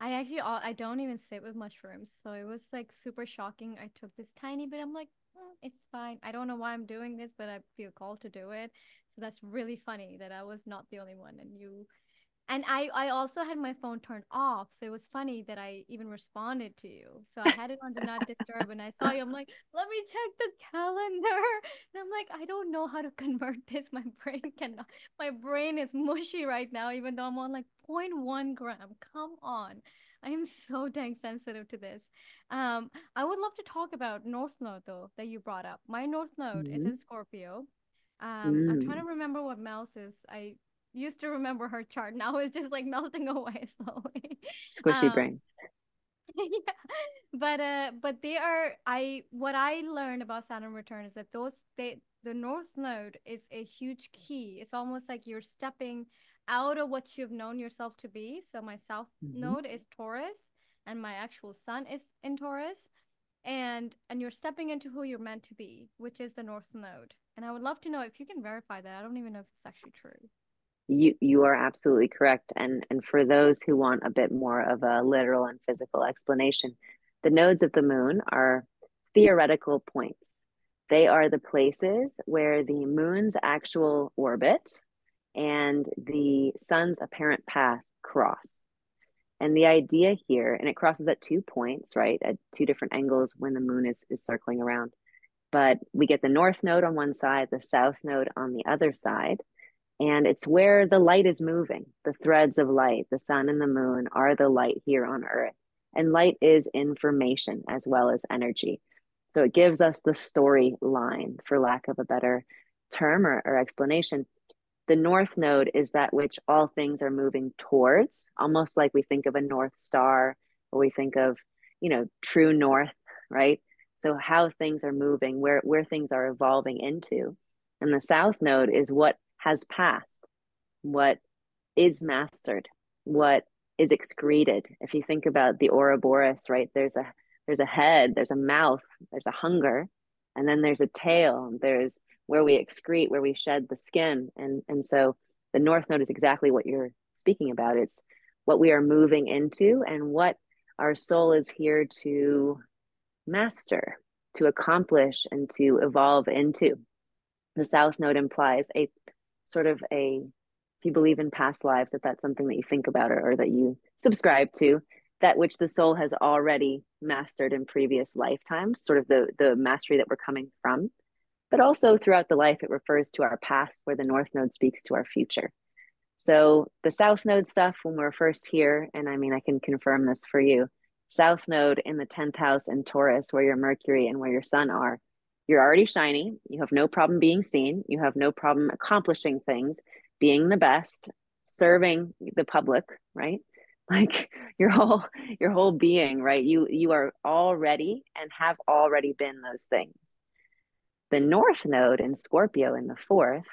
I actually I don't even sit with mushrooms, so it was like super shocking. I took this tiny bit. I'm like, mm, it's fine. I don't know why I'm doing this, but I feel called to do it. So that's really funny that I was not the only one, and you and I I also had my phone turned off, so it was funny that I even responded to you. So I had it on do not disturb, and I saw you. I'm like, let me check the calendar, and I'm like, I don't know how to convert this. My brain cannot. My brain is mushy right now, even though I'm on like 0.1 gram. Come on. I am so dang sensitive to this. Um, I would love to talk about North Node though that you brought up. My North Node mm-hmm. is in Scorpio. Um, mm. I'm trying to mm. remember what Mel's is. I used to remember her chart. Now it's just like melting away slowly. Squishy um, brain. yeah, but uh, but they are. I what I learned about Saturn return is that those they the North Node is a huge key. It's almost like you're stepping out of what you've known yourself to be. So my South mm-hmm. Node is Taurus, and my actual Sun is in Taurus, and and you're stepping into who you're meant to be, which is the North Node. And I would love to know if you can verify that. I don't even know if it's actually true you you are absolutely correct and and for those who want a bit more of a literal and physical explanation the nodes of the moon are theoretical points. They are the places where the moon's actual orbit and the sun's apparent path cross. And the idea here and it crosses at two points right at two different angles when the moon is is circling around but we get the north node on one side the south node on the other side and it's where the light is moving. The threads of light, the sun and the moon are the light here on earth. And light is information as well as energy. So it gives us the storyline, for lack of a better term or, or explanation. The north node is that which all things are moving towards, almost like we think of a north star or we think of, you know, true north, right? So how things are moving, where where things are evolving into. And the south node is what has passed, what is mastered, what is excreted. If you think about the Ouroboros, right, there's a there's a head, there's a mouth, there's a hunger, and then there's a tail. There's where we excrete, where we shed the skin, and and so the North Node is exactly what you're speaking about. It's what we are moving into and what our soul is here to master, to accomplish, and to evolve into. The South Node implies a sort of a if you believe in past lives that that's something that you think about or, or that you subscribe to that which the soul has already mastered in previous lifetimes sort of the the mastery that we're coming from. But also throughout the life it refers to our past where the north node speaks to our future. So the south node stuff when we're first here and i mean i can confirm this for you south node in the 10th house in taurus where your mercury and where your sun are you're already shiny. You have no problem being seen. You have no problem accomplishing things, being the best, serving the public, right? Like your whole your whole being, right? You you are already and have already been those things. The north node in Scorpio in the fourth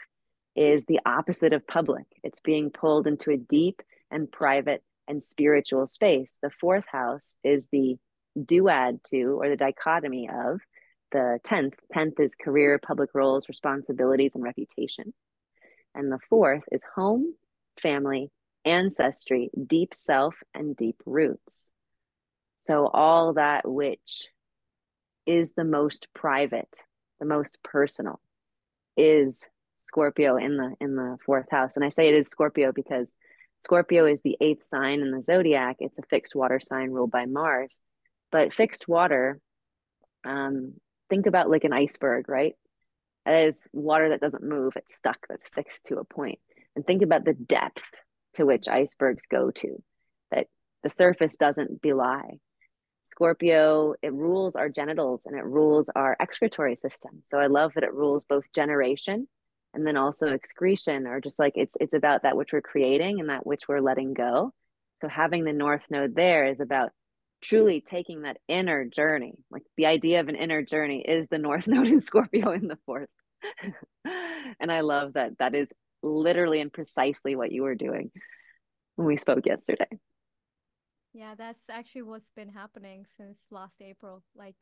is the opposite of public. It's being pulled into a deep and private and spiritual space. The fourth house is the duad to or the dichotomy of the 10th 10th is career public roles responsibilities and reputation. And the fourth is home family ancestry deep self and deep roots. So all that which is the most private the most personal is scorpio in the in the fourth house. And i say it is scorpio because scorpio is the eighth sign in the zodiac. It's a fixed water sign ruled by mars. But fixed water um, think about like an iceberg, right? It is water that doesn't move, it's stuck, that's fixed to a point. And think about the depth to which icebergs go to, that the surface doesn't belie. Scorpio, it rules our genitals and it rules our excretory system. So I love that it rules both generation and then also excretion, or just like it's it's about that which we're creating and that which we're letting go. So having the north node there is about truly taking that inner journey. Like the idea of an inner journey is the North Node in Scorpio in the fourth. and I love that that is literally and precisely what you were doing. when we spoke yesterday. Yeah, that's actually what's been happening since last April. Like,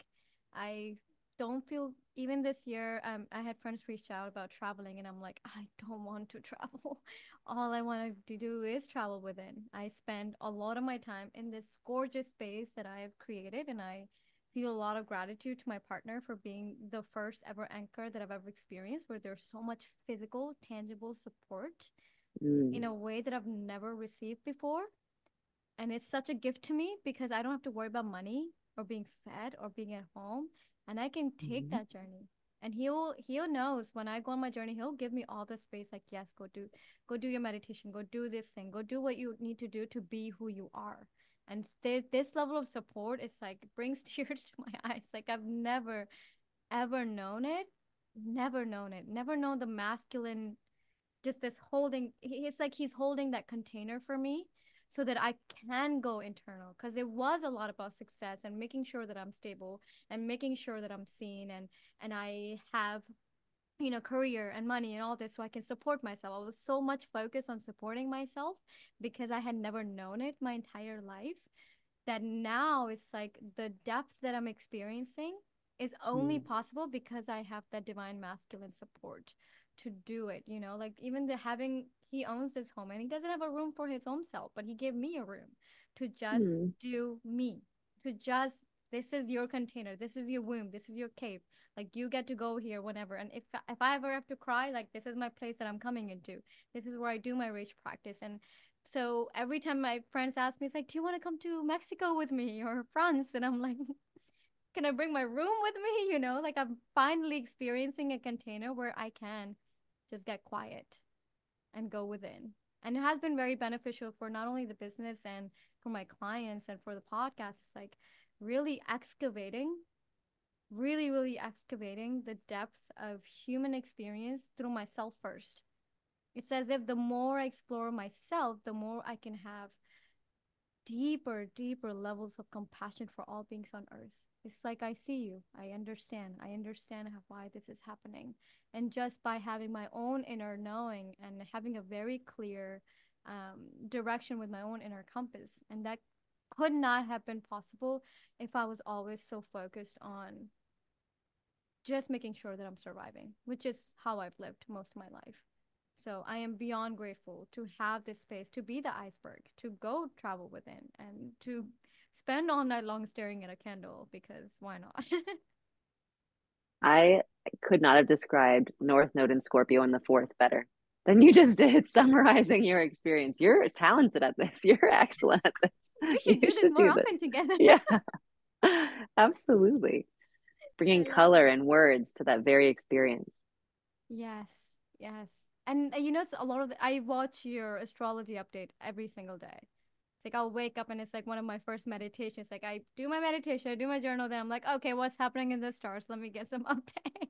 I don't feel even this year. Um, I had friends reach out about traveling, and I'm like, I don't want to travel. All I want to do is travel within. I spend a lot of my time in this gorgeous space that I have created, and I feel a lot of gratitude to my partner for being the first ever anchor that I've ever experienced, where there's so much physical, tangible support mm. in a way that I've never received before. And it's such a gift to me because I don't have to worry about money or being fed or being at home. And I can take mm-hmm. that journey. And he'll he'll knows when I go on my journey, he'll give me all the space, like, yes, go do go do your meditation, go do this thing, go do what you need to do to be who you are. And th- this level of support is like brings tears to my eyes. Like I've never ever known it, never known it, never known the masculine just this holding it's like he's holding that container for me so that I can go internal because it was a lot about success and making sure that I'm stable and making sure that I'm seen and and I have you know career and money and all this so I can support myself. I was so much focused on supporting myself because I had never known it my entire life that now it's like the depth that I'm experiencing is only mm. possible because I have that divine masculine support to do it you know like even the having he owns this home and he doesn't have a room for his own self but he gave me a room to just mm. do me to just this is your container. This is your womb. This is your cave. Like you get to go here whenever and if if i ever have to cry like this is my place that i'm coming into. This is where i do my rage practice. And so every time my friends ask me it's like do you want to come to mexico with me or france? And i'm like can i bring my room with me? You know like i'm finally experiencing a container where i can just get quiet and go within. And it has been very beneficial for not only the business and for my clients and for the podcast. It's like really excavating, really, really excavating the depth of human experience through myself first. It's as if the more I explore myself, the more I can have deeper, deeper levels of compassion for all beings on earth. It's like I see you. I understand. I understand why this is happening. And just by having my own inner knowing and having a very clear um, direction with my own inner compass, and that could not have been possible if I was always so focused on just making sure that I'm surviving, which is how I've lived most of my life. So I am beyond grateful to have this space, to be the iceberg, to go travel within, and to spend all night long staring at a candle because why not? I could not have described North Node and Scorpio in the fourth better than you just did summarizing your experience. You're talented at this. You're excellent at this. We should do this more often together. Yeah, absolutely. Bringing color and words to that very experience. Yes, yes. And uh, you know, it's a lot of the, I watch your astrology update every single day. It's like I'll wake up and it's like one of my first meditations. Like I do my meditation, I do my journal, then I'm like, okay, what's happening in the stars? Let me get some update.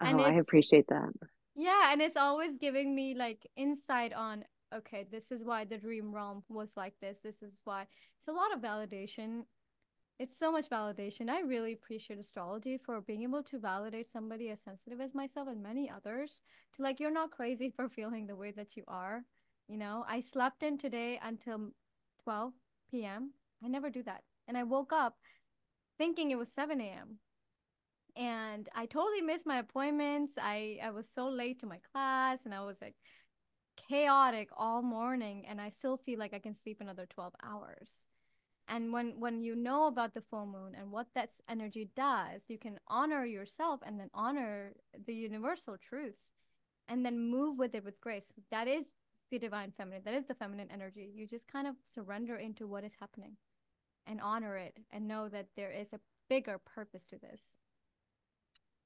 and oh, I appreciate that. Yeah, and it's always giving me like insight on okay, this is why the dream realm was like this. This is why it's a lot of validation it's so much validation. I really appreciate astrology for being able to validate somebody as sensitive as myself and many others to like, you're not crazy for feeling the way that you are. You know, I slept in today until 12 p.m. I never do that. And I woke up thinking it was 7 a.m. And I totally missed my appointments. I, I was so late to my class and I was like chaotic all morning. And I still feel like I can sleep another 12 hours and when when you know about the full moon and what that energy does you can honor yourself and then honor the universal truth and then move with it with grace that is the divine feminine that is the feminine energy you just kind of surrender into what is happening and honor it and know that there is a bigger purpose to this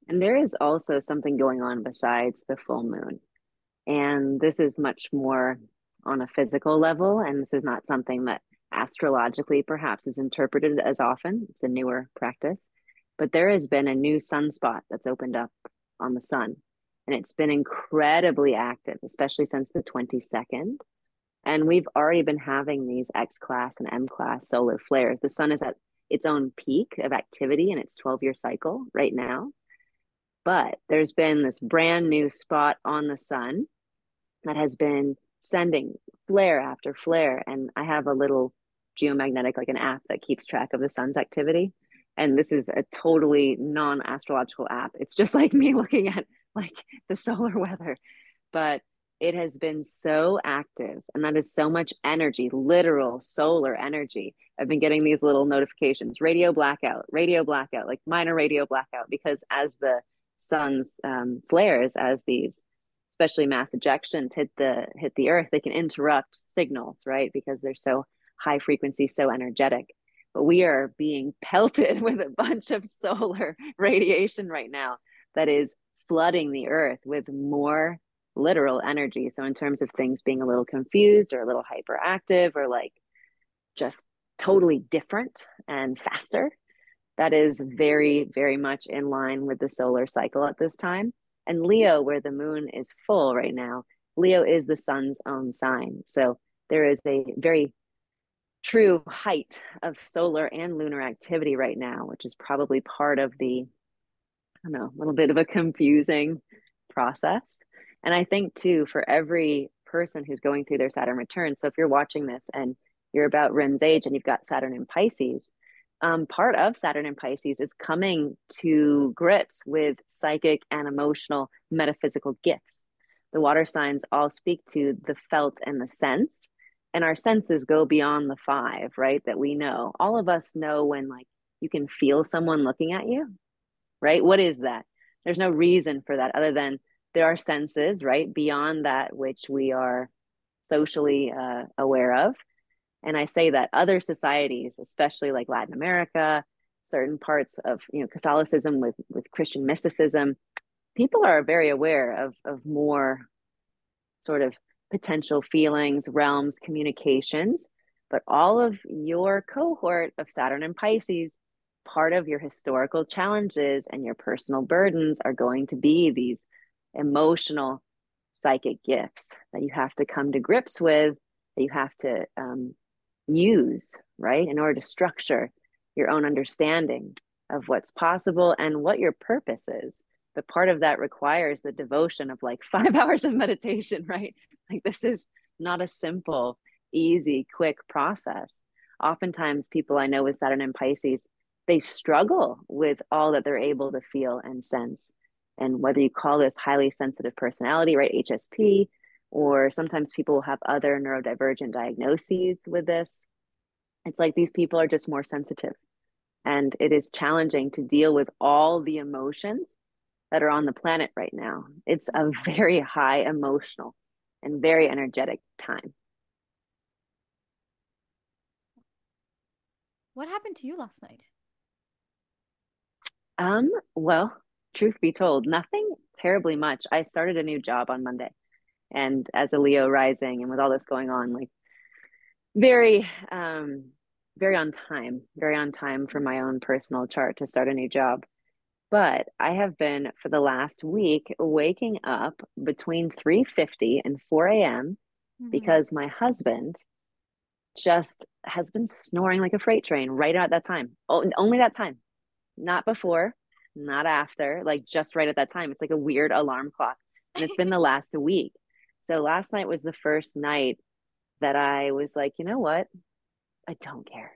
and there is also something going on besides the full moon and this is much more on a physical level and this is not something that astrologically perhaps is interpreted as often. It's a newer practice. But there has been a new sunspot that's opened up on the sun. And it's been incredibly active, especially since the 22nd. And we've already been having these X class and M class solar flares. The sun is at its own peak of activity in its 12 year cycle right now. But there's been this brand new spot on the sun that has been sending flare after flare. And I have a little geomagnetic, like an app that keeps track of the sun's activity. And this is a totally non astrological app. It's just like me looking at like the solar weather. But it has been so active and that is so much energy literal solar energy i've been getting these little notifications radio blackout radio blackout like minor radio blackout because as the sun's um, flares as these especially mass ejections hit the hit the earth they can interrupt signals right because they're so high frequency so energetic but we are being pelted with a bunch of solar radiation right now that is flooding the earth with more literal energy. So, in terms of things being a little confused or a little hyperactive or like just totally different and faster, that is very, very much in line with the solar cycle at this time. And Leo, where the moon is full right now, Leo is the sun's own sign. So, there is a very true height of solar and lunar activity right now, which is probably part of the, don't know, a little bit of a confusing process. And I think too, for every person who's going through their Saturn return, so if you're watching this and you're about Rim's age and you've got Saturn in Pisces, um, part of Saturn in Pisces is coming to grips with psychic and emotional metaphysical gifts. The water signs all speak to the felt and the sensed, and our senses go beyond the five, right? That we know. All of us know when, like, you can feel someone looking at you, right? What is that? There's no reason for that other than there are senses right beyond that which we are socially uh, aware of and i say that other societies especially like latin america certain parts of you know catholicism with with christian mysticism people are very aware of of more sort of potential feelings realms communications but all of your cohort of saturn and pisces part of your historical challenges and your personal burdens are going to be these emotional psychic gifts that you have to come to grips with, that you have to um, use, right, in order to structure your own understanding of what's possible and what your purpose is. But part of that requires the devotion of like five hours of meditation, right? Like, this is not a simple, easy, quick process. Oftentimes, people I know with Saturn and Pisces, they struggle with all that they're able to feel and sense and whether you call this highly sensitive personality, right, HSP, or sometimes people will have other neurodivergent diagnoses with this. It's like these people are just more sensitive. And it is challenging to deal with all the emotions that are on the planet right now. It's a mm-hmm. very high emotional and very energetic time. What happened to you last night? Um, well, truth be told, nothing terribly much. I started a new job on Monday. And as a Leo rising and with all this going on, like very um very on time, very on time for my own personal chart to start a new job. But I have been for the last week waking up between 3:50 and 4 a.m. Mm-hmm. because my husband just has been snoring like a freight train right at that time. Oh, only that time. Not before, not after, like just right at that time. It's like a weird alarm clock. And it's been the last week. So last night was the first night that I was like, you know what? I don't care.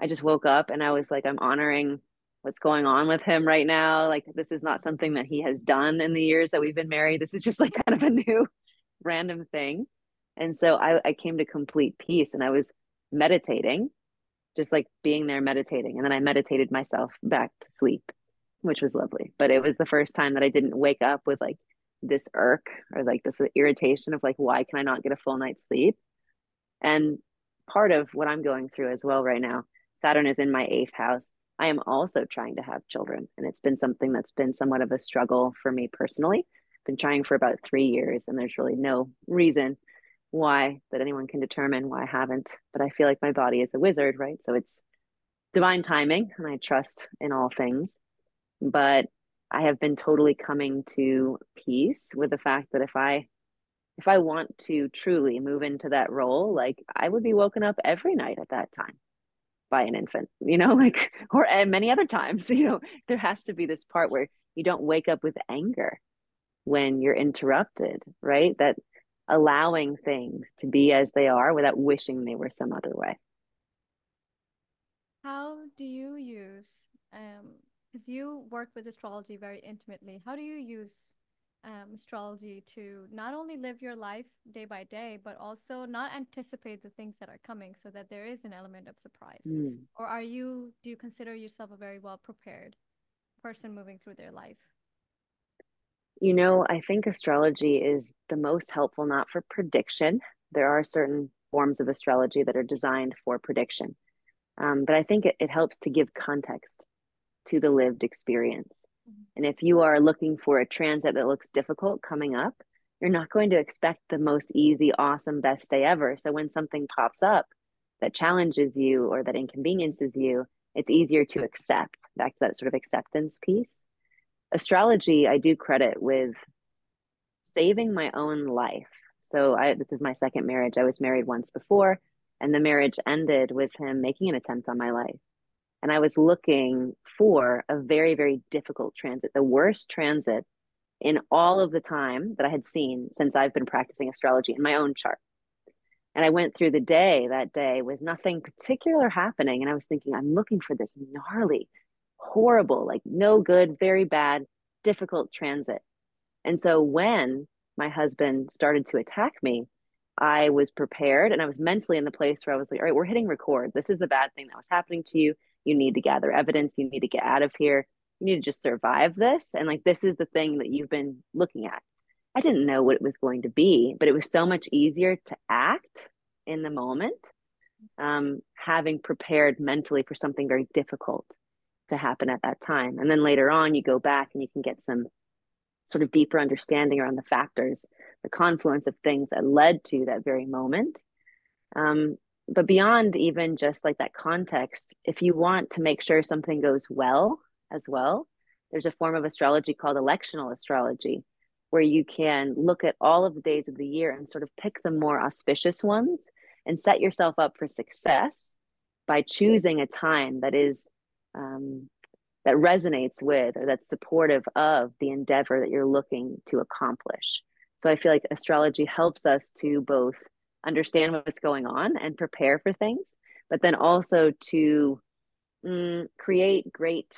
I just woke up and I was like, I'm honoring what's going on with him right now. Like, this is not something that he has done in the years that we've been married. This is just like kind of a new random thing. And so I, I came to complete peace and I was meditating, just like being there meditating. And then I meditated myself back to sleep which was lovely. But it was the first time that I didn't wake up with like this irk or like this irritation of like, why can I not get a full night's sleep? And part of what I'm going through as well right now, Saturn is in my eighth house. I am also trying to have children. And it's been something that's been somewhat of a struggle for me personally. Been trying for about three years, and there's really no reason why that anyone can determine why I haven't. But I feel like my body is a wizard, right? So it's divine timing, and I trust in all things but I have been totally coming to peace with the fact that if I if I want to truly move into that role, like I would be woken up every night at that time by an infant, you know, like or many other times, you know, there has to be this part where you don't wake up with anger when you're interrupted, right? That allowing things to be as they are without wishing they were some other way. How do you use, um, because you work with astrology very intimately, how do you use um, astrology to not only live your life day by day, but also not anticipate the things that are coming so that there is an element of surprise? Mm. Or are you, do you consider yourself a very well prepared person moving through their life? You know, I think astrology is the most helpful, not for prediction. There are certain forms of astrology that are designed for prediction. Um, but I think it, it helps to give context to the lived experience. And if you are looking for a transit that looks difficult coming up, you're not going to expect the most easy, awesome, best day ever. So when something pops up that challenges you or that inconveniences you, it's easier to accept back to that sort of acceptance piece. Astrology, I do credit with saving my own life. So I this is my second marriage. I was married once before, and the marriage ended with him making an attempt on my life and I was looking for a very, very difficult transit, the worst transit in all of the time that I had seen since I've been practicing astrology in my own chart. And I went through the day that day with nothing particular happening. And I was thinking, I'm looking for this gnarly, horrible, like no good, very bad, difficult transit. And so when my husband started to attack me, I was prepared and I was mentally in the place where I was like, all right, we're hitting record. This is the bad thing that was happening to you. You need to gather evidence. You need to get out of here. You need to just survive this. And like, this is the thing that you've been looking at. I didn't know what it was going to be, but it was so much easier to act in the moment, um, having prepared mentally for something very difficult to happen at that time. And then later on, you go back and you can get some sort of deeper understanding around the factors, the confluence of things that led to that very moment. Um, but beyond even just like that context, if you want to make sure something goes well as well, there's a form of astrology called electional astrology, where you can look at all of the days of the year and sort of pick the more auspicious ones and set yourself up for success by choosing a time that is um, that resonates with or that's supportive of the endeavor that you're looking to accomplish. So I feel like astrology helps us to both understand what's going on and prepare for things, but then also to mm, create great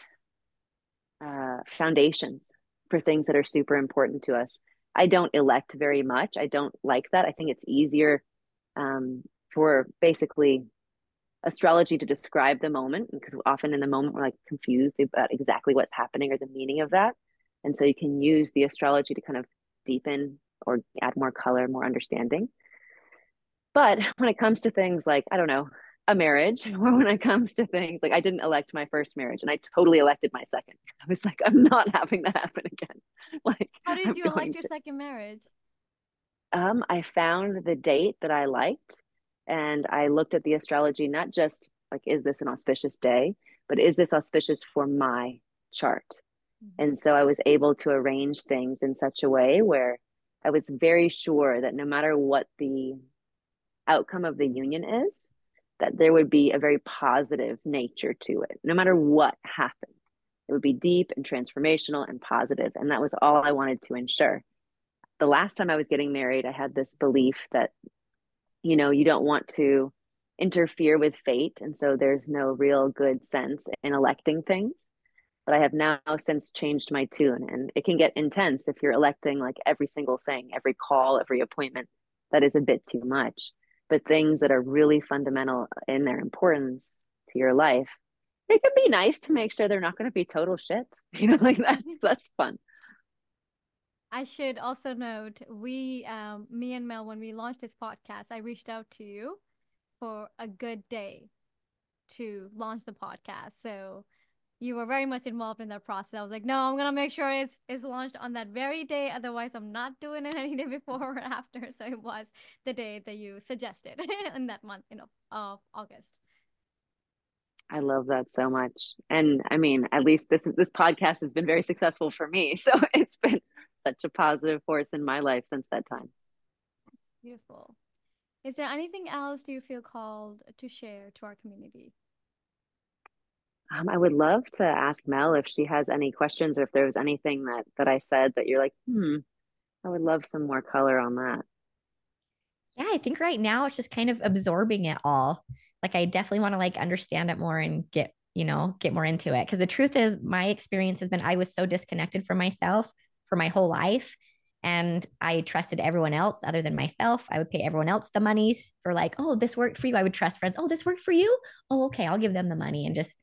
uh, foundations for things that are super important to us. I don't elect very much. I don't like that. I think it's easier um, for basically astrology to describe the moment because often in the moment we're like confused about exactly what's happening or the meaning of that. And so you can use the astrology to kind of deepen or add more color, more understanding. But when it comes to things like, I don't know, a marriage, or when it comes to things like I didn't elect my first marriage and I totally elected my second. I was like, I'm not having that happen again. Like, how did I'm you elect your to... second marriage? Um, I found the date that I liked and I looked at the astrology, not just like, is this an auspicious day, but is this auspicious for my chart? Mm-hmm. And so I was able to arrange things in such a way where I was very sure that no matter what the outcome of the union is, that there would be a very positive nature to it, no matter what happened. It would be deep and transformational and positive, And that was all I wanted to ensure. The last time I was getting married, I had this belief that, you know, you don't want to interfere with fate. And so there's no real good sense in electing things. But I have now since changed my tune, and it can get intense if you're electing like every single thing, every call, every appointment. That is a bit too much but things that are really fundamental in their importance to your life it can be nice to make sure they're not going to be total shit you know like that's that's fun i should also note we um me and mel when we launched this podcast i reached out to you for a good day to launch the podcast so you were very much involved in that process. I was like, no, I'm gonna make sure it's it's launched on that very day. Otherwise, I'm not doing it any day before or after. So it was the day that you suggested in that month, you know, of August. I love that so much. And I mean, at least this is this podcast has been very successful for me. So it's been such a positive force in my life since that time. That's beautiful. Is there anything else do you feel called to share to our community? Um, I would love to ask Mel if she has any questions or if there was anything that that I said that you're like, hmm, I would love some more color on that. Yeah, I think right now it's just kind of absorbing it all. Like I definitely want to like understand it more and get, you know, get more into it. Cause the truth is my experience has been I was so disconnected from myself for my whole life. And I trusted everyone else other than myself. I would pay everyone else the monies for like, oh, this worked for you. I would trust friends. Oh, this worked for you. Oh, okay. I'll give them the money and just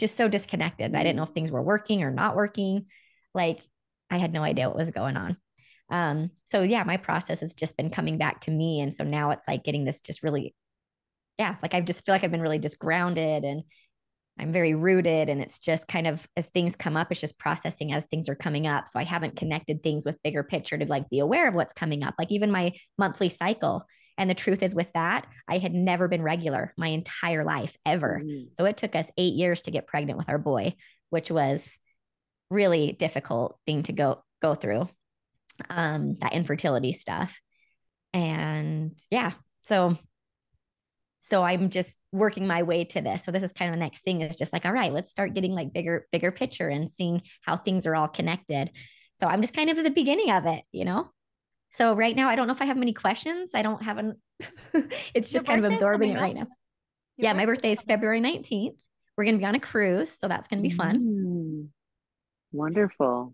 just so disconnected. I didn't know if things were working or not working. Like I had no idea what was going on. Um, so yeah, my process has just been coming back to me. And so now it's like getting this just really, yeah, like I just feel like I've been really just grounded and I'm very rooted. And it's just kind of as things come up, it's just processing as things are coming up. So I haven't connected things with bigger picture to like be aware of what's coming up. Like even my monthly cycle. And the truth is, with that, I had never been regular my entire life ever. Mm-hmm. So it took us eight years to get pregnant with our boy, which was really difficult thing to go go through um, that infertility stuff. And yeah, so so I'm just working my way to this. So this is kind of the next thing is just like, all right, let's start getting like bigger, bigger picture and seeing how things are all connected. So I'm just kind of at the beginning of it, you know? So right now, I don't know if I have many questions. I don't have an, it's just kind of absorbing it right up. now. Your yeah, my birthday is February 19th. We're going to be on a cruise. So that's going to be fun. Mm, wonderful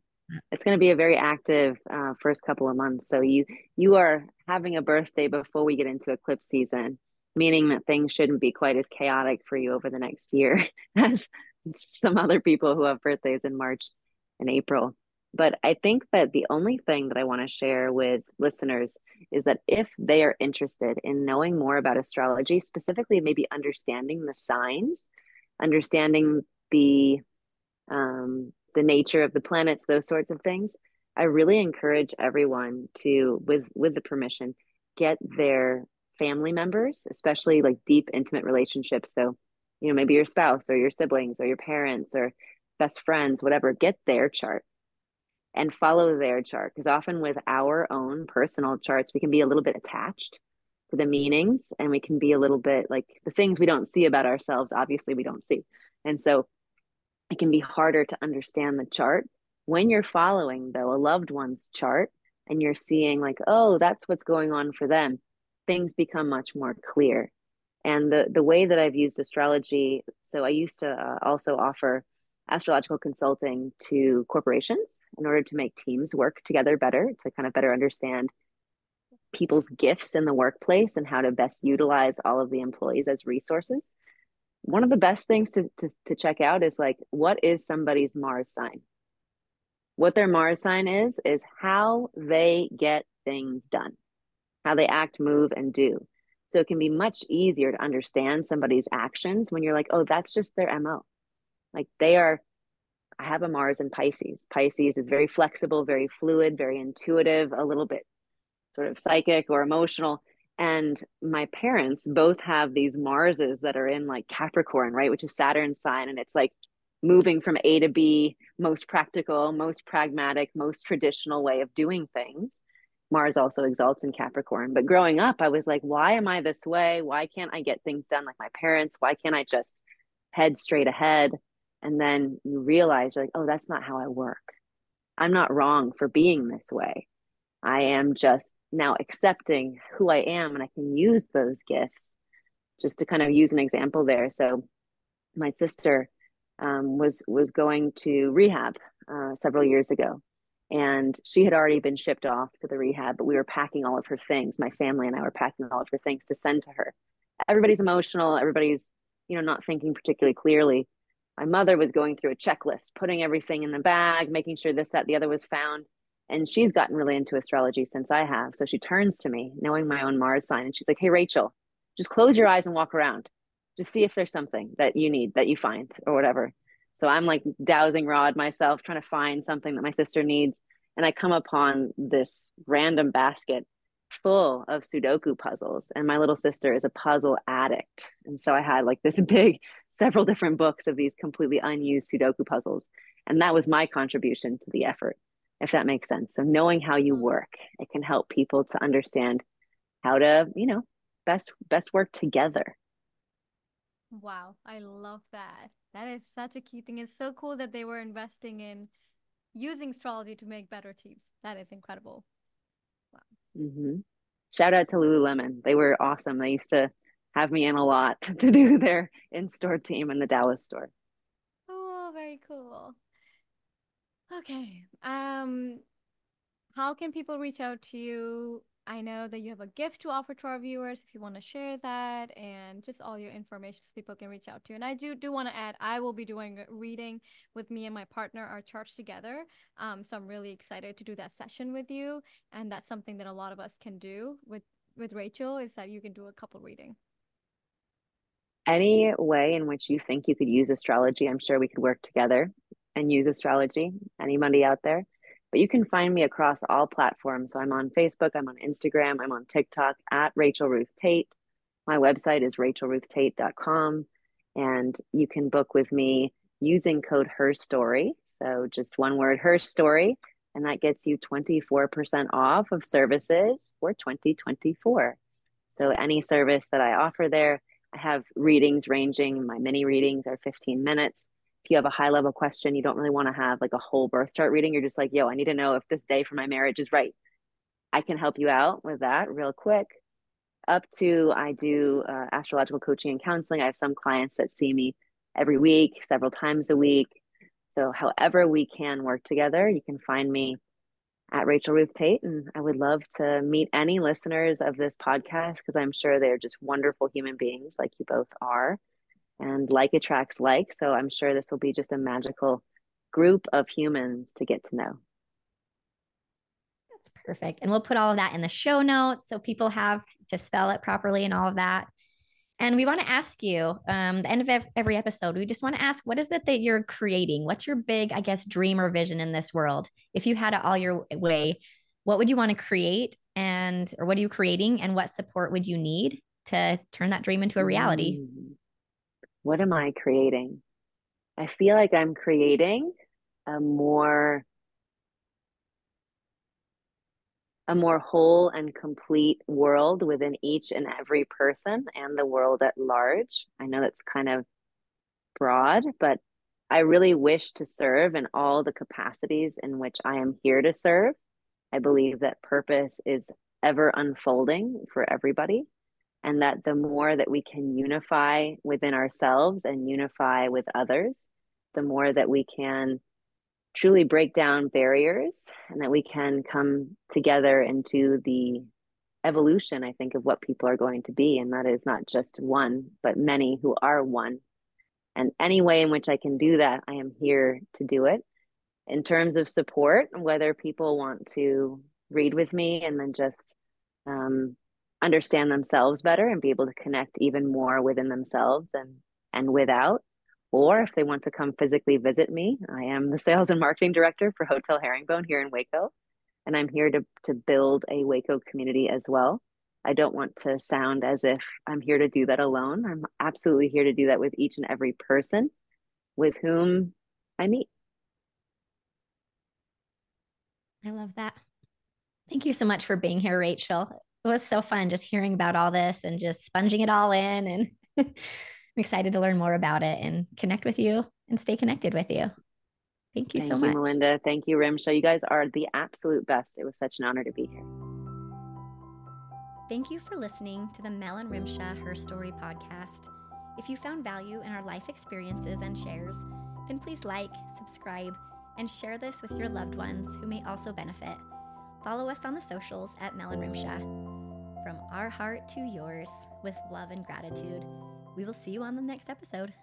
it's going to be a very active uh, first couple of months. So you you are having a birthday before we get into eclipse season, meaning that things shouldn't be quite as chaotic for you over the next year as some other people who have birthdays in March and April. But I think that the only thing that I want to share with listeners is that if they are interested in knowing more about astrology, specifically maybe understanding the signs, understanding the um, the nature of the planets, those sorts of things. I really encourage everyone to, with with the permission, get their family members, especially like deep, intimate relationships. So, you know, maybe your spouse or your siblings or your parents or best friends, whatever, get their chart and follow their chart. Because often with our own personal charts, we can be a little bit attached to the meanings and we can be a little bit like the things we don't see about ourselves, obviously, we don't see. And so it can be harder to understand the chart when you're following though a loved one's chart and you're seeing like oh that's what's going on for them things become much more clear. And the the way that i've used astrology so i used to uh, also offer astrological consulting to corporations in order to make teams work together better to kind of better understand people's gifts in the workplace and how to best utilize all of the employees as resources. One of the best things to, to, to check out is like what is somebody's mars sign? What their mars sign is is how they get things done how they act move and do. So it can be much easier to understand somebody's actions when you're like oh that's just their mo like they are i have a mars in pisces. Pisces is very flexible very fluid very intuitive a little bit sort of psychic or emotional. And my parents both have these marses that are in like capricorn right which is saturn's sign. And it's like moving from a to b most practical most pragmatic most traditional way of doing things mars also exalts in capricorn. But growing up i was like why am i this way? Why can't i get things done like my parents? Why can't i just head straight ahead? And then you realize you're like oh that's not how i work. I'm not wrong for being this way. I am just now accepting who I am and I can use those gifts. Just to kind of use an example there. So my sister um, was was going to rehab uh, several years ago, and she had already been shipped off to the rehab. But we were packing all of her things. My family and I were packing all of her things to send to her. Everybody's emotional. Everybody's you know not thinking particularly clearly. My mother was going through a checklist, putting everything in the bag, making sure this, that, the other was found and she's gotten really into astrology since I have. So she turns to me, knowing my own Mars sign, and she's like, Hey, Rachel, just close your eyes and walk around. Just see if there's something that you need, that you find, or whatever. So I'm like dowsing rod myself, trying to find something that my sister needs. And I come upon this random basket full of Sudoku puzzles. And my little sister is a puzzle addict. And so I had like this big, several different books of these completely unused Sudoku puzzles. And that was my contribution to the effort if that makes sense. So knowing how you work, it can help people to understand how to, you know, best best work together. Wow, I love that. That is such a key thing. It's so cool that they were investing in using astrology to make better teams. That is incredible. Wow. Mm-hmm. shout out to Lululemon. They were awesome. They used to have me in a lot to do their in-store team in the Dallas store. Oh, very cool. Okay. Um, how can people reach out to you? I know that you have a gift to offer to our viewers if you want to share that and just all your information so people can reach out to you. And I do do want to add, I will be doing reading with me and my partner, our church together. Um, so I'm really excited to do that session with you. And that's something that a lot of us can do with with Rachel is that you can do a couple reading. Any way in which you think you could use astrology, I'm sure we could work together and use astrology. Anybody out there? But you can find me across all platforms. So I'm on Facebook, I'm on Instagram, I'm on TikTok at Rachel Ruth Tate. My website is rachelruthtate.com. And you can book with me using code Her Story. So just one word, Her Story. And that gets you 24% off of services for 2024. So any service that I offer there, I have readings ranging, my mini readings are 15 minutes you have a high level question, you don't really want to have like a whole birth chart reading. You're just like, yo, I need to know if this day for my marriage is right. I can help you out with that real quick. Up to I do uh, astrological coaching and counseling. I have some clients that see me every week, several times a week. So, however, we can work together, you can find me at Rachel Ruth Tate. And I would love to meet any listeners of this podcast because I'm sure they're just wonderful human beings like you both are and like attracts like. So I'm sure this will be just a magical group of humans to get to know. That's perfect. And we'll put all of that in the show notes so people have to spell it properly and all of that. And we want to ask you, um, the end of every episode, we just want to ask, what is it that you're creating? What's your big, I guess, dream or vision in this world? If you had it all your way, what would you want to create and, or what are you creating and what support would you need to turn that dream into a reality? Mm what am I creating? I feel like I'm creating a more a more whole and complete world within each and every person and the world at large. I know that's kind of broad, but I really wish to serve in all the capacities in which I am here to serve. I believe that purpose is ever unfolding for everybody and that the more that we can unify within ourselves and unify with others, the more that we can truly break down barriers and that we can come together into the evolution, I think, of what people are going to be. And that is not just one, but many who are one. And any way in which I can do that, I am here to do it. In terms of support, whether people want to read with me and then just um, understand themselves better and be able to connect even more within themselves and and without. Or if they want to come physically visit me i am the sales and marketing director for hotel herringbone here in waco and i'm here to to build a waco community as well. I don't want to sound as if i'm here to do that alone. I'm absolutely here to do that with each and every person with whom i meet. I love that. Thank you so much for being here rachel was so fun just hearing about all this and just sponging it all in. And I'm excited to learn more about it and connect with you and stay connected with you. Thank you Thank so you, much. Melinda. Thank you, Rimsha. You guys are the absolute best. It was such an honor to be here. Thank you for listening to the Mel and Rimsha Her Story podcast. If you found value in our life experiences and shares, then please like, subscribe, and share this with your loved ones who may also benefit. Follow us on the socials at Mel and Rimsha. From our heart to yours, with love and gratitude. We will see you on the next episode.